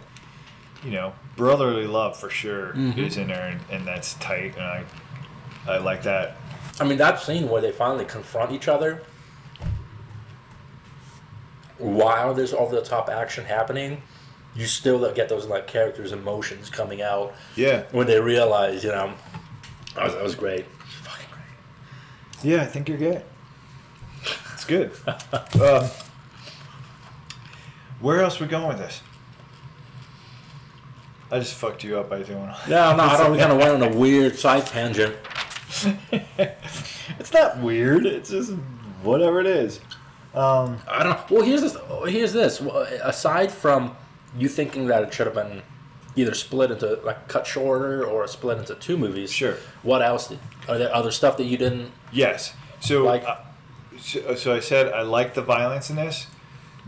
you know, brotherly love for sure Mhm. is in there, and, and that's tight, and I, I like that. I mean, that scene where they finally confront each other while there's over the top action happening, you still get those like characters' emotions coming out Yeah, when they realize, you know, that was, that was great. Fucking great. yeah, I think you're good. It's good. um, where else we going with this? I just fucked you up by doing. No, no, I don't. We kind of went on a weird side tangent. it's not weird. It's just whatever it is. Um, I don't. Well, here's this. Here's this. Well, Aside from you thinking that it should have been either split into like cut shorter or split into two movies. Sure. What else? Did, are there other stuff that you didn't? yes. So, Like- uh, so, so I said I like the violence in this.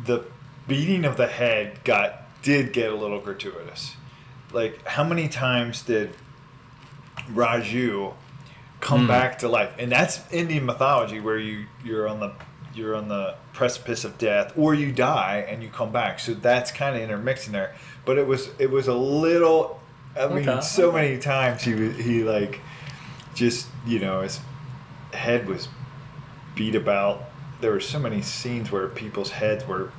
The beating of the head got did get a little gratuitous. Like how many times did Raju come Hmm. back to life? And that's Indian mythology where you you're on the you're on the precipice of death or you die and you come back. So that's kind of intermixing there. But it was it was a little I mean Okay. so many times he was- he like just you know his head was beat about. There were so many scenes where people's heads were,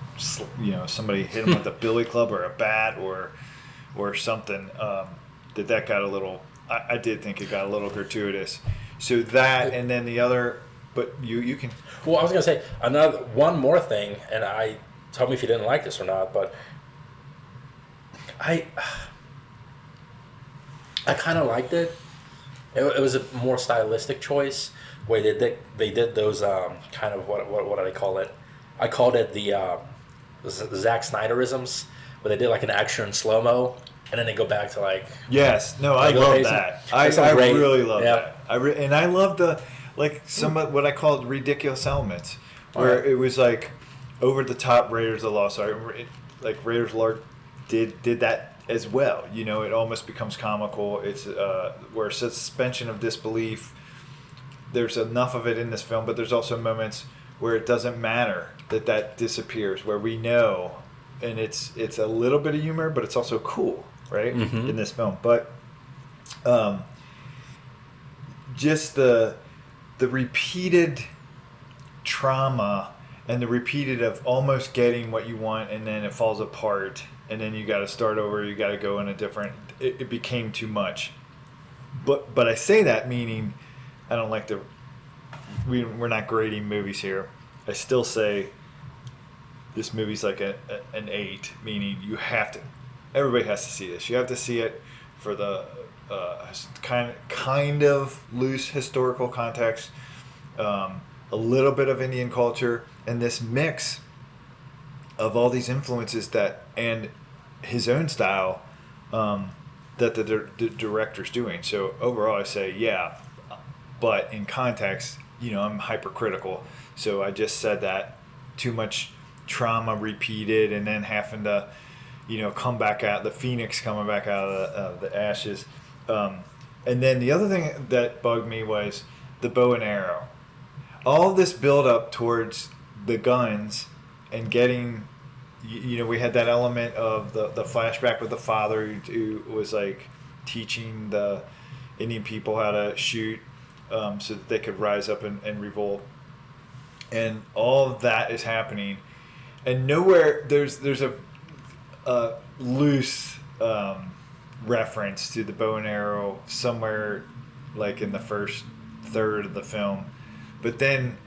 you know, somebody hit them with a billy club or a bat or, or something. Um, that that got a little. I, I did think it got a little gratuitous. So that and then the other, but you you can. Well, I was gonna say another one more thing, and I tell me if you didn't like this or not, but I I kind of liked it. it. It was a more stylistic choice where they did they did those um, kind of what what what did I call it? I called it the uh, Zack Snyderisms, where they did like an action slow mo, and then they go back to like Yes, no, I Like, love that. I, I great- really love yeah. that. I re- and I love the like some of what I call ridiculous elements, where Alright. it was like over the top Raiders of the Lost Ark. Like Raiders Lark did did that as well. You know, it almost becomes comical. It's uh, where suspension of disbelief. There's enough of it in this film, but there's also moments where it doesn't matter that that disappears, where we know, and it's it's a little bit of humor, but it's also cool, right? Mhm. In this film, but um, just the the repeated trauma and the repeated of almost getting what you want and then it falls apart and then you got to start over you got to go in a different it, it became too much but but i say that meaning i don't like to we, we're not grading movies here i still say this movie's like a, a, an eight meaning you have to everybody has to see this you have to see it for the uh, kind kind of loose historical context um, a little bit of Indian culture, and this mix of all these influences that and his own style um, that the, the director's doing. So overall, I say yeah, but in context, you know, I'm hypercritical. So I just said that too much trauma repeated, and then having to, you know, come back out the phoenix coming back out of the, uh, the ashes. Um, and then the other thing that bugged me was the bow and arrow. All this build up towards the guns and getting you, you know we had that element of the, the flashback with the father who, who was like teaching the indian people how to shoot um, so that they could rise up and, and revolt. And all that is happening. And nowhere there's there's a, a loose um, reference to the bow and arrow somewhere like in the first third of the film but then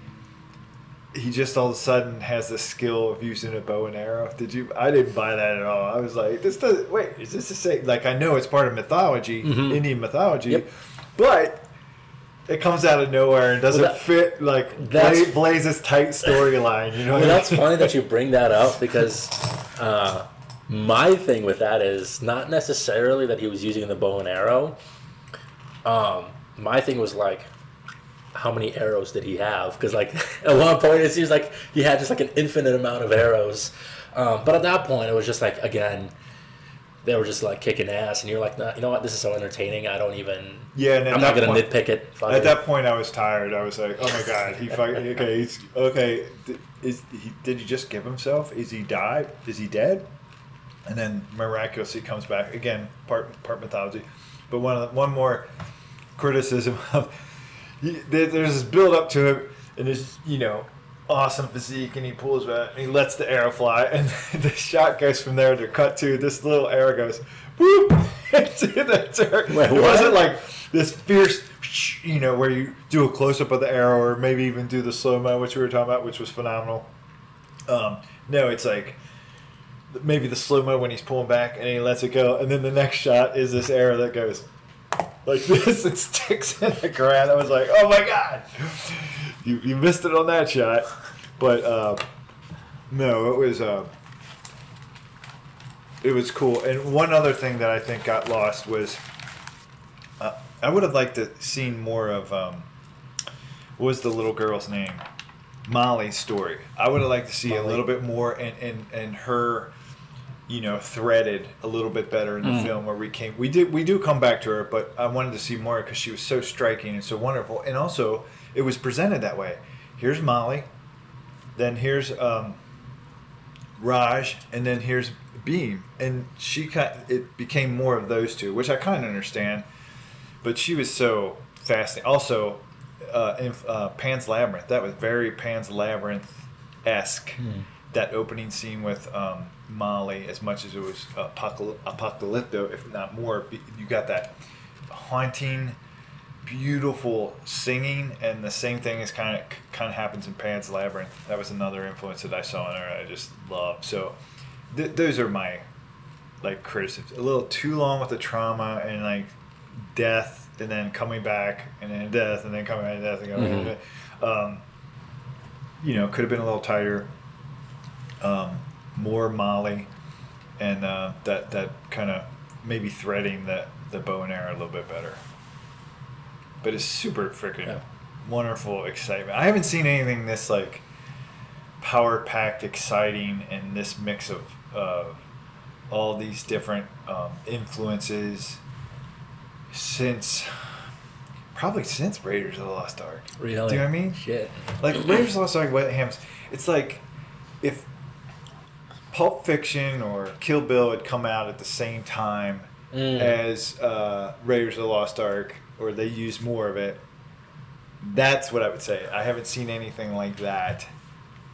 he just all of a sudden has the skill of using a bow and arrow. Did you? I didn't buy that at all. I was like, this doesn't. Wait, is this the same? Like, I know it's part of mythology, Mhm. Indian mythology, Yep. but it comes out of nowhere and doesn't Well, that- fit like that's- Blaise's tight storyline. You know, Well, I that's funny that you bring that up because uh, my thing with that is not necessarily that he was using the bow and arrow. Um, my thing was like how many arrows did he have? Because like at one point it seems like he had just like an infinite amount of arrows. Um, but at that point it was just like again, they were just like kicking ass, and you're like, nah, you know what? This is so entertaining. I don't even. Yeah, and I'm not gonna point- nitpick it. Fuck At it. that point, I was tired. I was like, "Oh my god, he fucking okay. He's okay. Is he? Did he just give himself? Is he died? Is he dead?" And then miraculously comes back again. Part part mythology, but one of the, one more criticism of there's this build up to him and his you know awesome physique, and he pulls back and he lets the arrow fly, and the shot goes from there to cut to this little arrow goes whoop into the turret. Wait, it wasn't like this fierce, you know, where you do a close up of the arrow or maybe even do the slow mo, which we were talking about, which was phenomenal. Um, no, it's like maybe the slow mo when he's pulling back and he lets it go, and then the next shot is this arrow that goes like this and sticks in the ground. I was like, oh my god, you, you missed it on that shot, but uh, no, it was. Uh, it was cool. And one other thing that I think got lost was uh, I would have liked to seen more of um, what was the little girl's name? Malli's story. I would have liked to see a little bit more and and, and her you know threaded a little bit better in the Mm. film where we came we did we do come back to her but i wanted to see more because she was so striking and so wonderful and also it was presented that way here's Malli then here's um, Raj, and then here's Bheem, and she kind it became more of those two, which I kind of understand, but she was so fascinating. Also, uh, in, uh, Pan's Labyrinth that was very Pan's Labyrinth esque. That opening scene with um, Malli, as much as it was apocal- apocalypto, if not more, you got that haunting beautiful singing, and the same thing is kind of kind of happens in Pan's Labyrinth. That was another influence that I saw in her. I just love. So th- those are my like criticisms. A little too long with the trauma and like death, and then coming back, and then death, and then coming back, and death, and coming back. Um, you know, could have been a little tighter. Um, more Malli, and uh, that that kind of maybe threading the the bow and arrow a little bit better but it's super freaking Yeah. wonderful excitement. I haven't seen anything this like power packed, exciting, and this mix of uh, all these different um, influences since probably since Raiders of the Lost Ark. Really? Do you know what I mean? Shit. Like Raiders of the Lost Ark, Wet Hams. It's like if Pulp Fiction or Kill Bill had come out at the same time Mm. as uh, Raiders of the Lost Ark, or they used more of it. That's what I would say. I haven't seen anything like that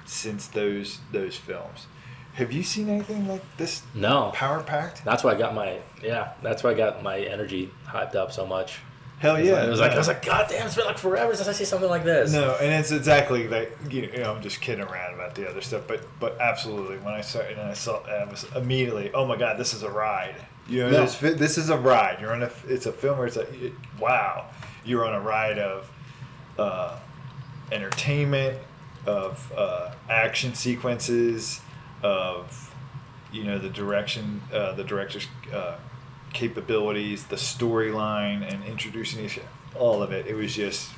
since those those films. Have you seen anything like this? No. Power packed? That's why I got my yeah. That's why I got my energy hyped up so much. Hell yeah! like- it was like I was like, God damn, it's been like forever since I see something like this. No, and it's exactly like you know, I'm just kidding around about the other stuff, but but absolutely when I saw and I saw I was immediately, oh my god, this is a ride. You know, No. this this is a ride. You're on a it's a film where it's like it, wow, you're on a ride of uh, entertainment, of uh, action sequences, of you know the direction, uh, the director's uh, capabilities, the storyline, and introducing each, all of it. It was just,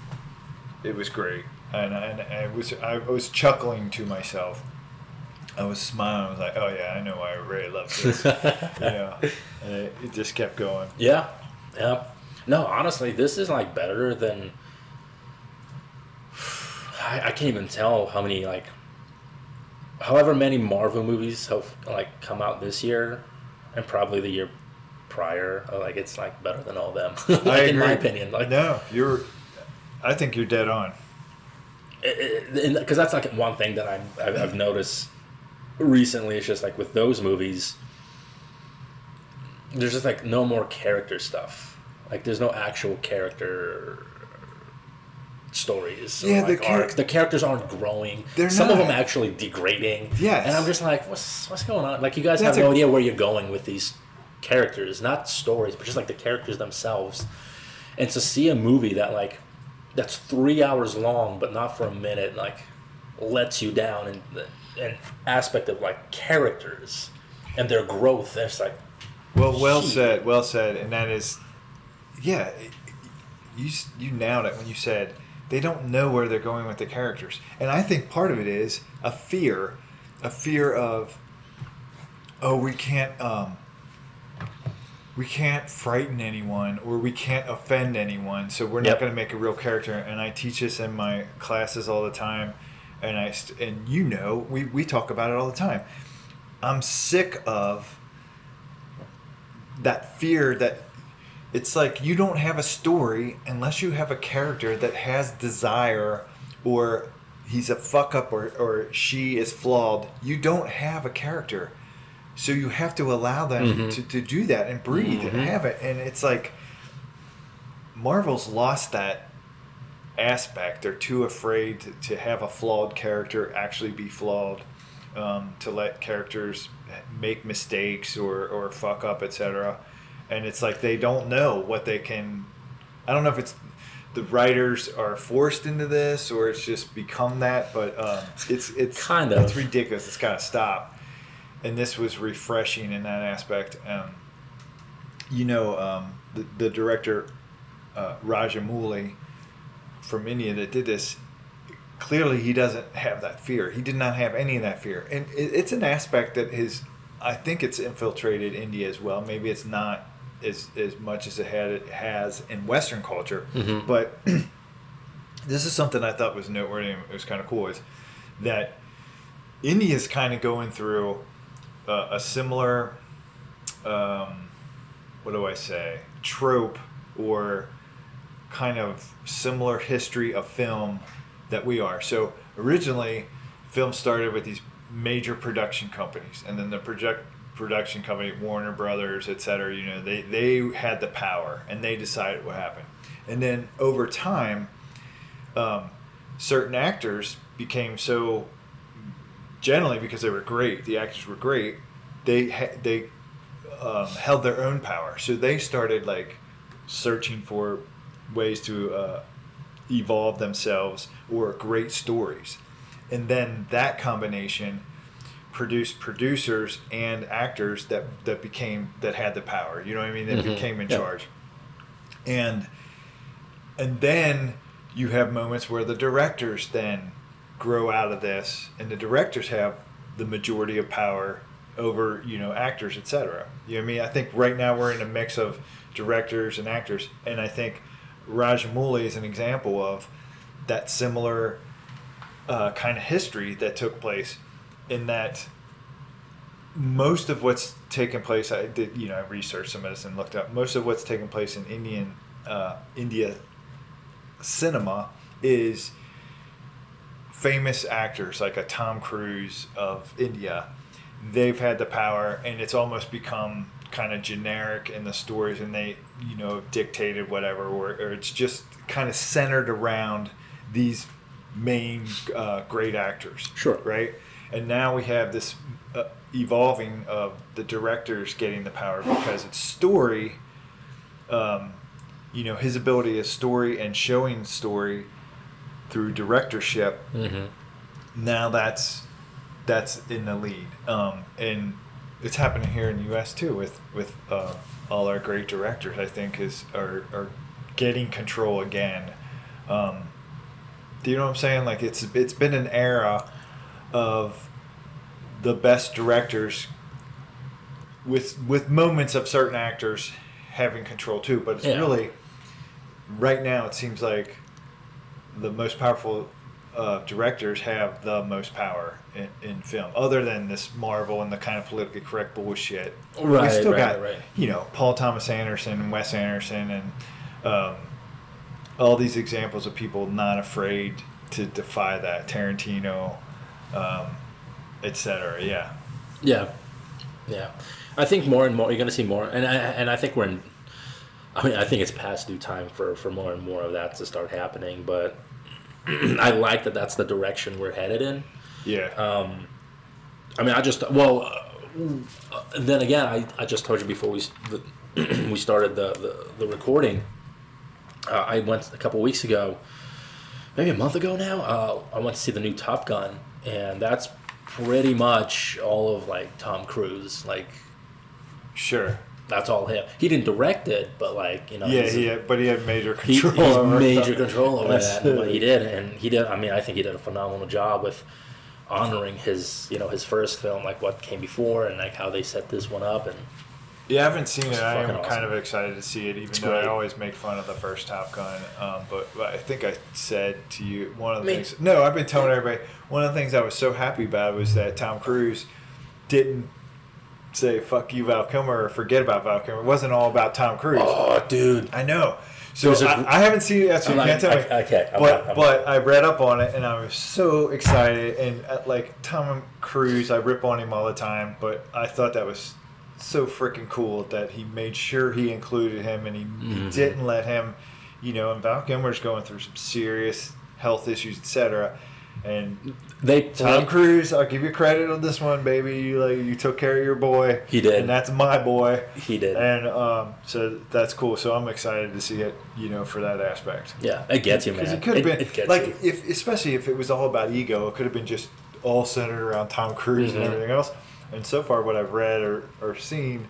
it was great, and and I was I was chuckling to myself. I was smiling. I was like, "Oh yeah, I know why I really love this." you know, and it, it just kept going. Yeah, yeah. No, honestly, this is like better than. I, I can't even tell how many like. However many Marvel movies have like come out this year, and probably the year prior, uh, like it's like better than all of them. like, I in my opinion, like no, you're. I think you're dead on. because that's like one thing that I'm, I've, I've noticed recently. It's just like with those movies, there's just like no more character stuff. Like there's no actual character stories. or, Yeah, the char- the characters aren't growing. They're Some of them actually degrading. Yeah, and I'm just like, what's what's going on? Like you guys That's have no a- idea where you're going with these characters, not stories, but just like the characters themselves. And to see a movie that like that's three hours long, but not for a minute, like lets you down in the- an aspect of like characters and their growth. And It's like Well, well Shit. said, well said, and that is, yeah, you you nailed it when you said they don't know where they're going with the characters. And I think part of it is a fear, a fear of, oh, we can't, um, we can't frighten anyone or we can't offend anyone, so we're not going to make a real character. And I teach this in my classes all the time, and I st- and you know we we talk about it all the time. I'm sick of that fear that it's like you don't have a story unless you have a character that has desire or he's a fuck up or, or she is flawed. You don't have a character. So you have to allow them Mhm. to, to do that and breathe Mhm. and have it. And it's like Marvel's lost that aspect. They're too afraid to, to have a flawed character actually be flawed, um, to let characters make mistakes or, or fuck up, etc. And it's like they don't know what they can. I don't know if it's the writers are forced into this or it's just become that, but um, it's it's Kind of. it's ridiculous. It's got to stop. And this was refreshing in that aspect. Um, you know, um, the, the director uh, Rajamouli from India that did this, clearly he doesn't have that fear. He did not have any of that fear, and it, it's an aspect that his, I think it's infiltrated India as well. Maybe it's not as as much as it had it has in Western culture, Mhm. but this is something I thought was noteworthy. It was kind of cool. Is that India's kind of going through uh, a similar, um, what do I say, trope or kind of similar history of film that we are. So originally, film started with these major production companies, and then the project production company, Warner Brothers, et cetera, you know, they, they had the power and they decided what happened. And then over time, um, certain actors became so generally because they were great, the actors were great. They ha- they um, held their own power, so they started like searching for ways to uh, evolve themselves or great stories, and then that combination produced producers and actors that that became that had the power. You know what I mean? That Mhm. became in Yeah. charge, and and then you have moments where the directors then grow out of this and the directors have the majority of power over you know actors etc you know what i mean? I think right now we're in a mix of directors and actors and i think rajamouli is an example of that similar uh, kind of history that took place in that most of what's taken place i did you know i researched some of this and looked up most of what's taken place in indian uh, india cinema is famous actors like a Tom Cruise of India. They've had the power, and it's almost become kind of generic in the stories, and they, you know, dictated whatever, or, or it's just kind of centered around these main uh, great actors. Sure. Right? And now we have this uh, evolving of the directors getting the power because it's story um, you know his ability as story and showing story through directorship Mm-hmm. now that's that's in the lead um, and it's happening here in the us too with with uh, all our great directors i think is are, are getting control again um, do you know what i'm saying like it's it's been an era of the best directors with with moments of certain actors having control too but it's Yeah. really right now it seems like the most powerful uh, directors have the most power in, in film other than this marvel and the kind of politically correct bullshit we Right, still right, got right. you know paul thomas anderson and wes anderson and um, all these examples of people not afraid to defy that tarantino um, etc yeah Yeah, yeah. I think more and more you're going to see more, and I, and I think we're in. I mean, I think it's past due time for for more and more of that to start happening. But I like that that's the direction we're headed in. yeah Um, I mean, I just well, uh, then again, I, I just told you before we the, we started the the, the recording. Uh, I went a couple weeks ago, maybe a month ago now. Uh, I went to see the new Top Gun, and that's pretty much all of like Tom Cruise. Like, sure that's all him. He didn't direct it, but like you know, Yeah, he had, but he had major he, control. he's over major it. control over that, and what he did, and he did. I mean, I think he did a phenomenal job with honoring his, you know, his first film, like what came before, and like how they set this one up, and Yeah, I haven't seen it. It's I am fucking kind of excited to see it, even It's though I always make fun of the first Top Gun. Um, but, but I think I said to you one of the I mean- things. No, I've been telling everybody one of the things I was so happy about was that Tom Cruise didn't say "fuck you, Val Kilmer" or forget about Val Kilmer. It wasn't all about Tom Cruise. oh, dude, I know. So I, I haven't seen it. I'm you can't tell me. I- I can't. I'm but not- I'm but I read up on it and I was so excited. And uh, like Tom Cruise, I rip on him all the time, but I thought that was so freaking cool that he made sure he included him and he Mm-hmm. didn't let him. You know, and Val Kilmer's going through some serious health issues, etc. And they Tom they- Cruise, I'll give you credit on this one, baby. You like you took care of your boy. He did. and that's my boy. He did. And um, so that's cool. So I'm excited to see it, you know, for that aspect. Yeah, it gets you, man. Because it could have been it gets like you. if, especially if it was all about ego, it could have been just all centered around Tom Cruise Mhm. and everything else. And so far, what I've read or, or seen,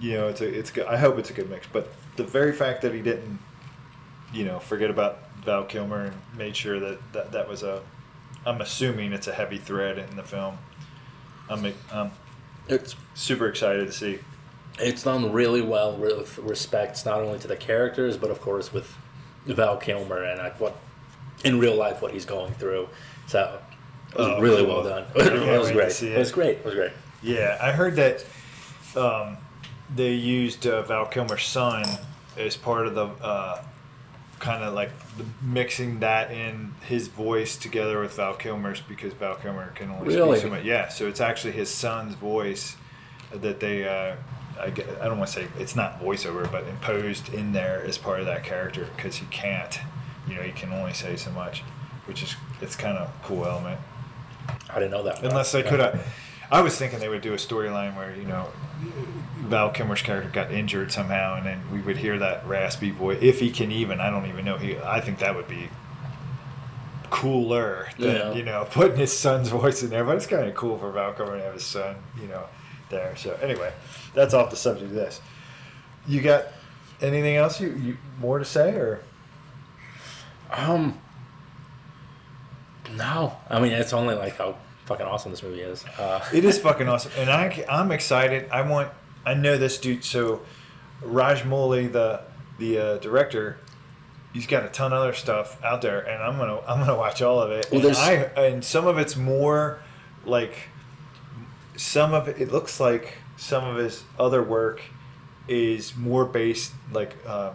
you know, it's a, it's good. I hope it's a good mix. But the very fact that he didn't, you know, forget about Val Kilmer and made sure that that, that was a, I'm assuming it's a heavy thread in the film. I'm I'm It's super excited to see. it's done really well with respects not only to the characters but of course with Val Kilmer and like what in real life what he's going through. So it was Oh, really cool. well done. It, was great. see It. was great. It was great. Yeah, I heard that um, they used uh, Val Kilmer's son as part of the uh, kind of like mixing that in his voice together with Val Kilmer's because Val Kilmer can only Really? speak so much. Yeah, so it's actually his son's voice that they. Uh, I, get, I don't want to say it's not voiceover, but imposed in there as part of that character because he can't, you know, he can only say so much, which is it's kind of a cool element. I didn't know that. Unless they could have. I was thinking they would do a storyline where, you know, Val Kilmer's character got injured somehow and then we would hear that raspy voice. If he can even. I don't even know. He. I think that would be cooler than, Yeah. you know, putting his son's voice in there. But it's kind of cool for Val Kilmer to have his son, you know, there. So, anyway, that's off the subject of this. You got anything else you, you more to say or? Um. No, I mean it's only like how fucking awesome this movie is. Uh, It is fucking awesome, and I I'm excited. I want I know this dude. So Rajamouli, the the uh, director, he's got a ton of other stuff out there, and I'm gonna I'm gonna watch all of it. Well, and I and some of it's more like some of it. It looks like some of his other work is more based like. Uh,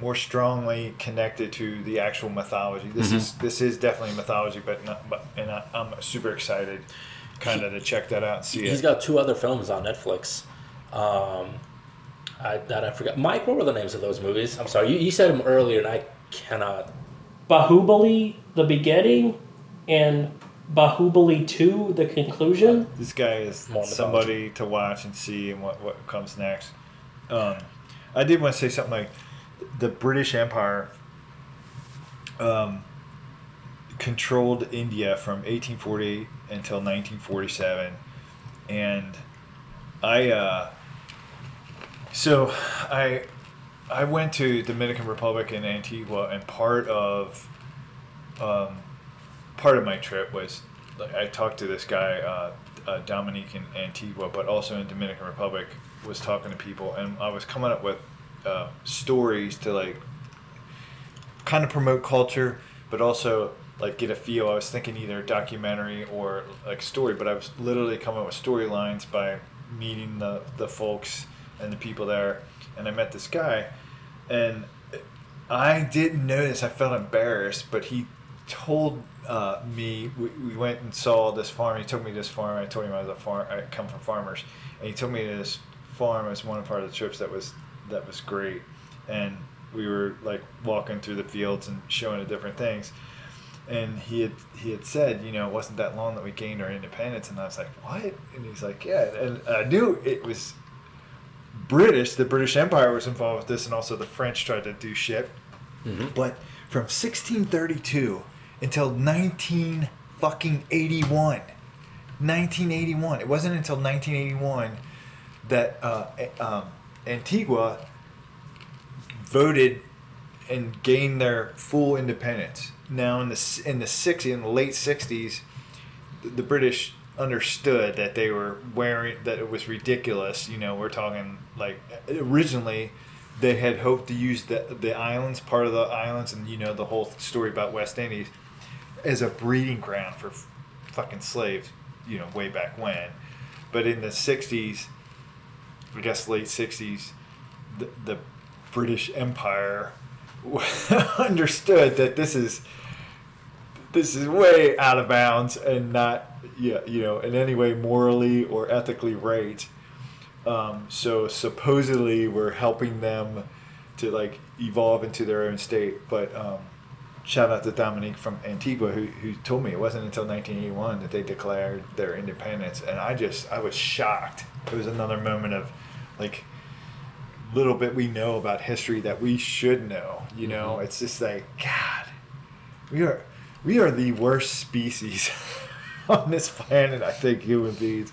more strongly connected to the actual mythology. This Mhm. is this is definitely mythology, but not. But and I, I'm super excited, kind of to check that out and see he's it. He's got two other films on Netflix. Um, I that I forgot. Mike, what were the names of those movies? I'm sorry, you, you said them earlier, and I cannot. Bahubali, the beginning, and Bahubali 2, the conclusion. This guy is More mythology. somebody to watch and see and what, what comes next. Um, I did want to say something like the British Empire um, controlled India from 1840 until 1947, and I uh, so I I went to Dominican Republic and Antigua, and part of um, part of my trip was like, I talked to this guy uh, uh, Dominique in Antigua, but also in Dominican Republic, was talking to people, and I was coming up with uh, stories to like kind of promote culture, but also like get a feel. I was thinking either documentary or like story, but I was literally coming up with storylines by meeting the the folks and the people there, and I met this guy, and I didn't notice. I felt embarrassed, but he told uh, me we, we went and saw this farm. He took me to this farm. I told him I was a farm. I come from farmers, and he took me to this farm as one part of the trips that was that was great. And we were like walking through the fields and showing the different things. And he had he had said, you know, it wasn't that long that we gained our independence. And I was like, what? And he's like, yeah. And I knew it was British. The British Empire was involved with this, and also the French tried to do shit. Mhm. But from 1632 until 19 fucking 81, 1981. It wasn't until 1981 that uh, um, Antigua voted and gained their full independence. Now in the in the 60s, in the late 60s, the- the British understood that they were wearing that it was ridiculous. You know, we're talking like originally they had hoped to use the the islands, part of the islands, and you know the whole story about West Indies as a breeding ground for fucking slaves. You know, way back when, but in the 60s, I guess late 60s, the, the British Empire understood that this is this is way out of bounds and not yeah you know in any way morally or ethically right. Um, so supposedly we're helping them to like evolve into their own state, but um, shout out to Dominique from Antigua who, who told me it wasn't until 1981 that they declared their independence, and I just I was shocked. It was another moment of like little bit we know about history that we should know. You know, Mhm. it's just like God, we are we are the worst species on this planet. I think human beings,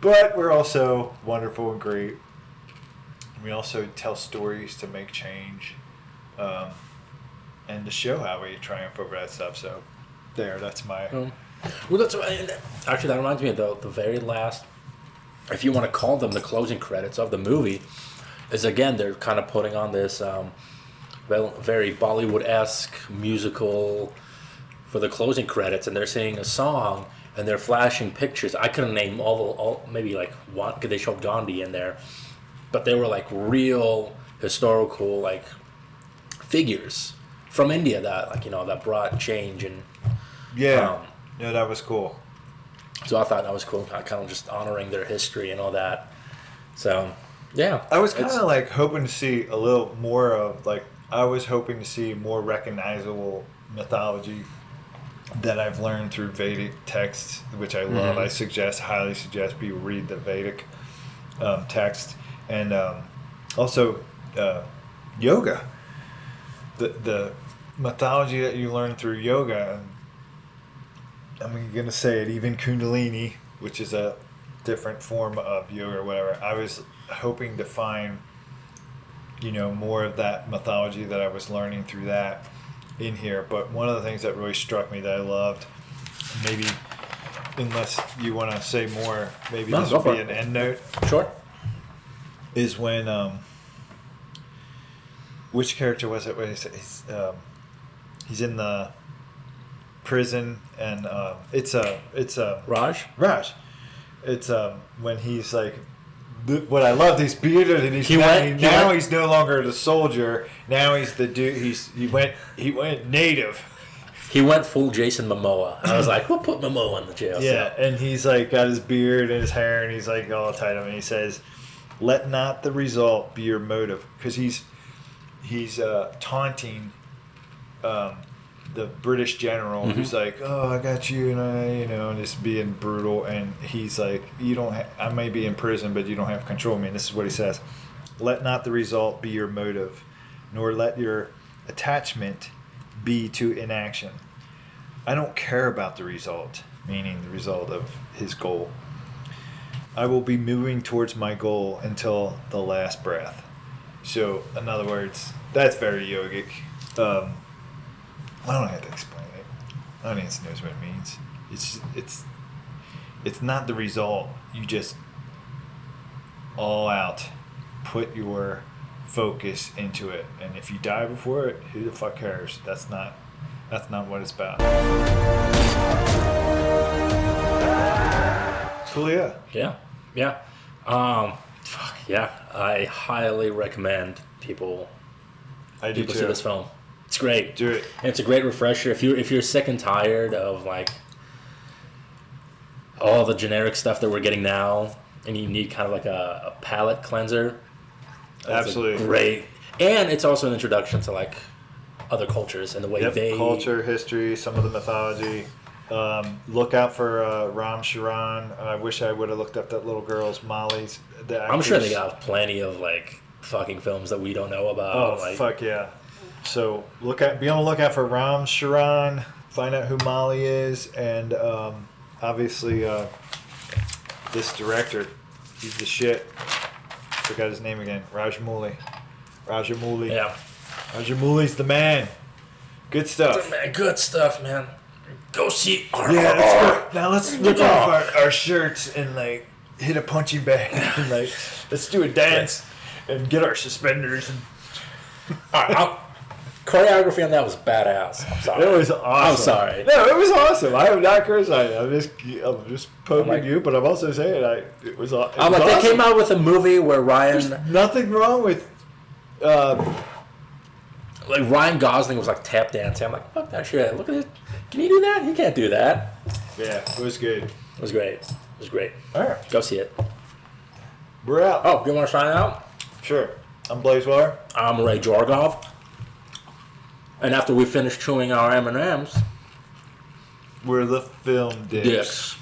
but we're also wonderful and great. We also tell stories to make change, um, and to show how we triumph over that stuff. So, there, that's my. Um, well, that's actually that reminds me of the the very last, if you want to call them the closing credits of the movie, is again they're kind of putting on this um, very Bollywood esque musical for the closing credits, and they're singing a song and they're flashing pictures. I couldn't name all, the, all maybe like one because they showed Gandhi in there, but they were like real historical like figures from India that like you know that brought change and Yeah, Um, no, that was cool. so I thought that was cool, kind of just honoring their history and all that. So, yeah, I was kind of like hoping to see a little more of like I was hoping to see more recognizable mythology that I've learned through Vedic texts, which I love. Mhm. I suggest, highly suggest, people read the Vedic um, text and um, also uh, yoga. The the mythology that you learn through yoga. I'm gonna say it. Even Kundalini, which is a different form of yoga or whatever. I was hoping to find, you know, more of that mythology that I was learning through that in here. But one of the things that really struck me that I loved, maybe, unless you want to say more, maybe No, this would be it. an end note, sure. is when, um, which character was it? When he's, he's, um, he's in the prison and um, it's a, it's a, Raj? Raj. It's um when he's like, what I love, he's bearded and he's He now, went- he now went- he's no longer the soldier. Now he's the dude. He's he went he went native. He went full Jason Momoa. I was like, we'll put Momoa in the jail. Yeah, and he's like got his beard and his hair, and he's like all tight up, and he says, "Let not the result be your motive," because he's he's uh, taunting um, the British general who's like, "Oh, I got you," and I, you know, and just being brutal, and he's like, "You don't, ha- I may be in prison, but you don't have control of me." And this is what he says: "Let not the result be your motive, nor let your attachment be to inaction." I don't care about the result, meaning the result of his goal. I will be moving towards my goal until the last breath. So, in other words, that's very yogic. Um, I don't have to explain it. Audience knows what it means. It's it's it's not the result. You just all out put your focus into it, and if you die before it, who the fuck cares? That's not that's not what it's about. Cool, yeah. Yeah. Yeah. Um, fuck, yeah. I highly recommend people I do people too. see this film. It's great. Do it. And it's a great refresher if you if you're sick and tired of like all the generic stuff that we're getting now, and you need kind of like a, a palate cleanser. Absolutely. great. And it's also an introduction to like other cultures and the way Yep. they Culture, history, some of the mythology. Um, look out for uh, Ram Charan. I wish I would have looked up that little girl's Malli's. The I'm sure they got plenty of like fucking films that we don't know about. Oh like, fuck yeah! So look at be on the lookout for Ram Charan. Find out who Malli is, and um, obviously uh, this director. He's the shit. Forgot his name again. Rajamouli. Rajamouli. Yeah. Rajamouli's the man. Good stuff. Man, good stuff, man. Go see. Yeah, let's go. Now let's rip off our, our shirts and like hit a punching bag and like let's do a dance and get our suspenders. And All right, I'll- choreography on that was badass. I'm sorry. it was awesome. I'm sorry. No, it was awesome. I am not criticizing. I'm just I'm just poking like- you, but I'm also saying I it was. It I'm was like, they came out with a movie where Ryan, There's nothing wrong with. Uh, like Ryan Gosling was like tap dancing. I'm like, fuck that shit. Look at it. Can you do that? You can't do that. yeah, it was good. It was great. It was great. All right, Go see it. we're out. Oh, you want to sign out? Sure. I'm Blaise War. I'm Ray Jorgov. And after we finish chewing our M&Ms, We're the film dicks. dicks.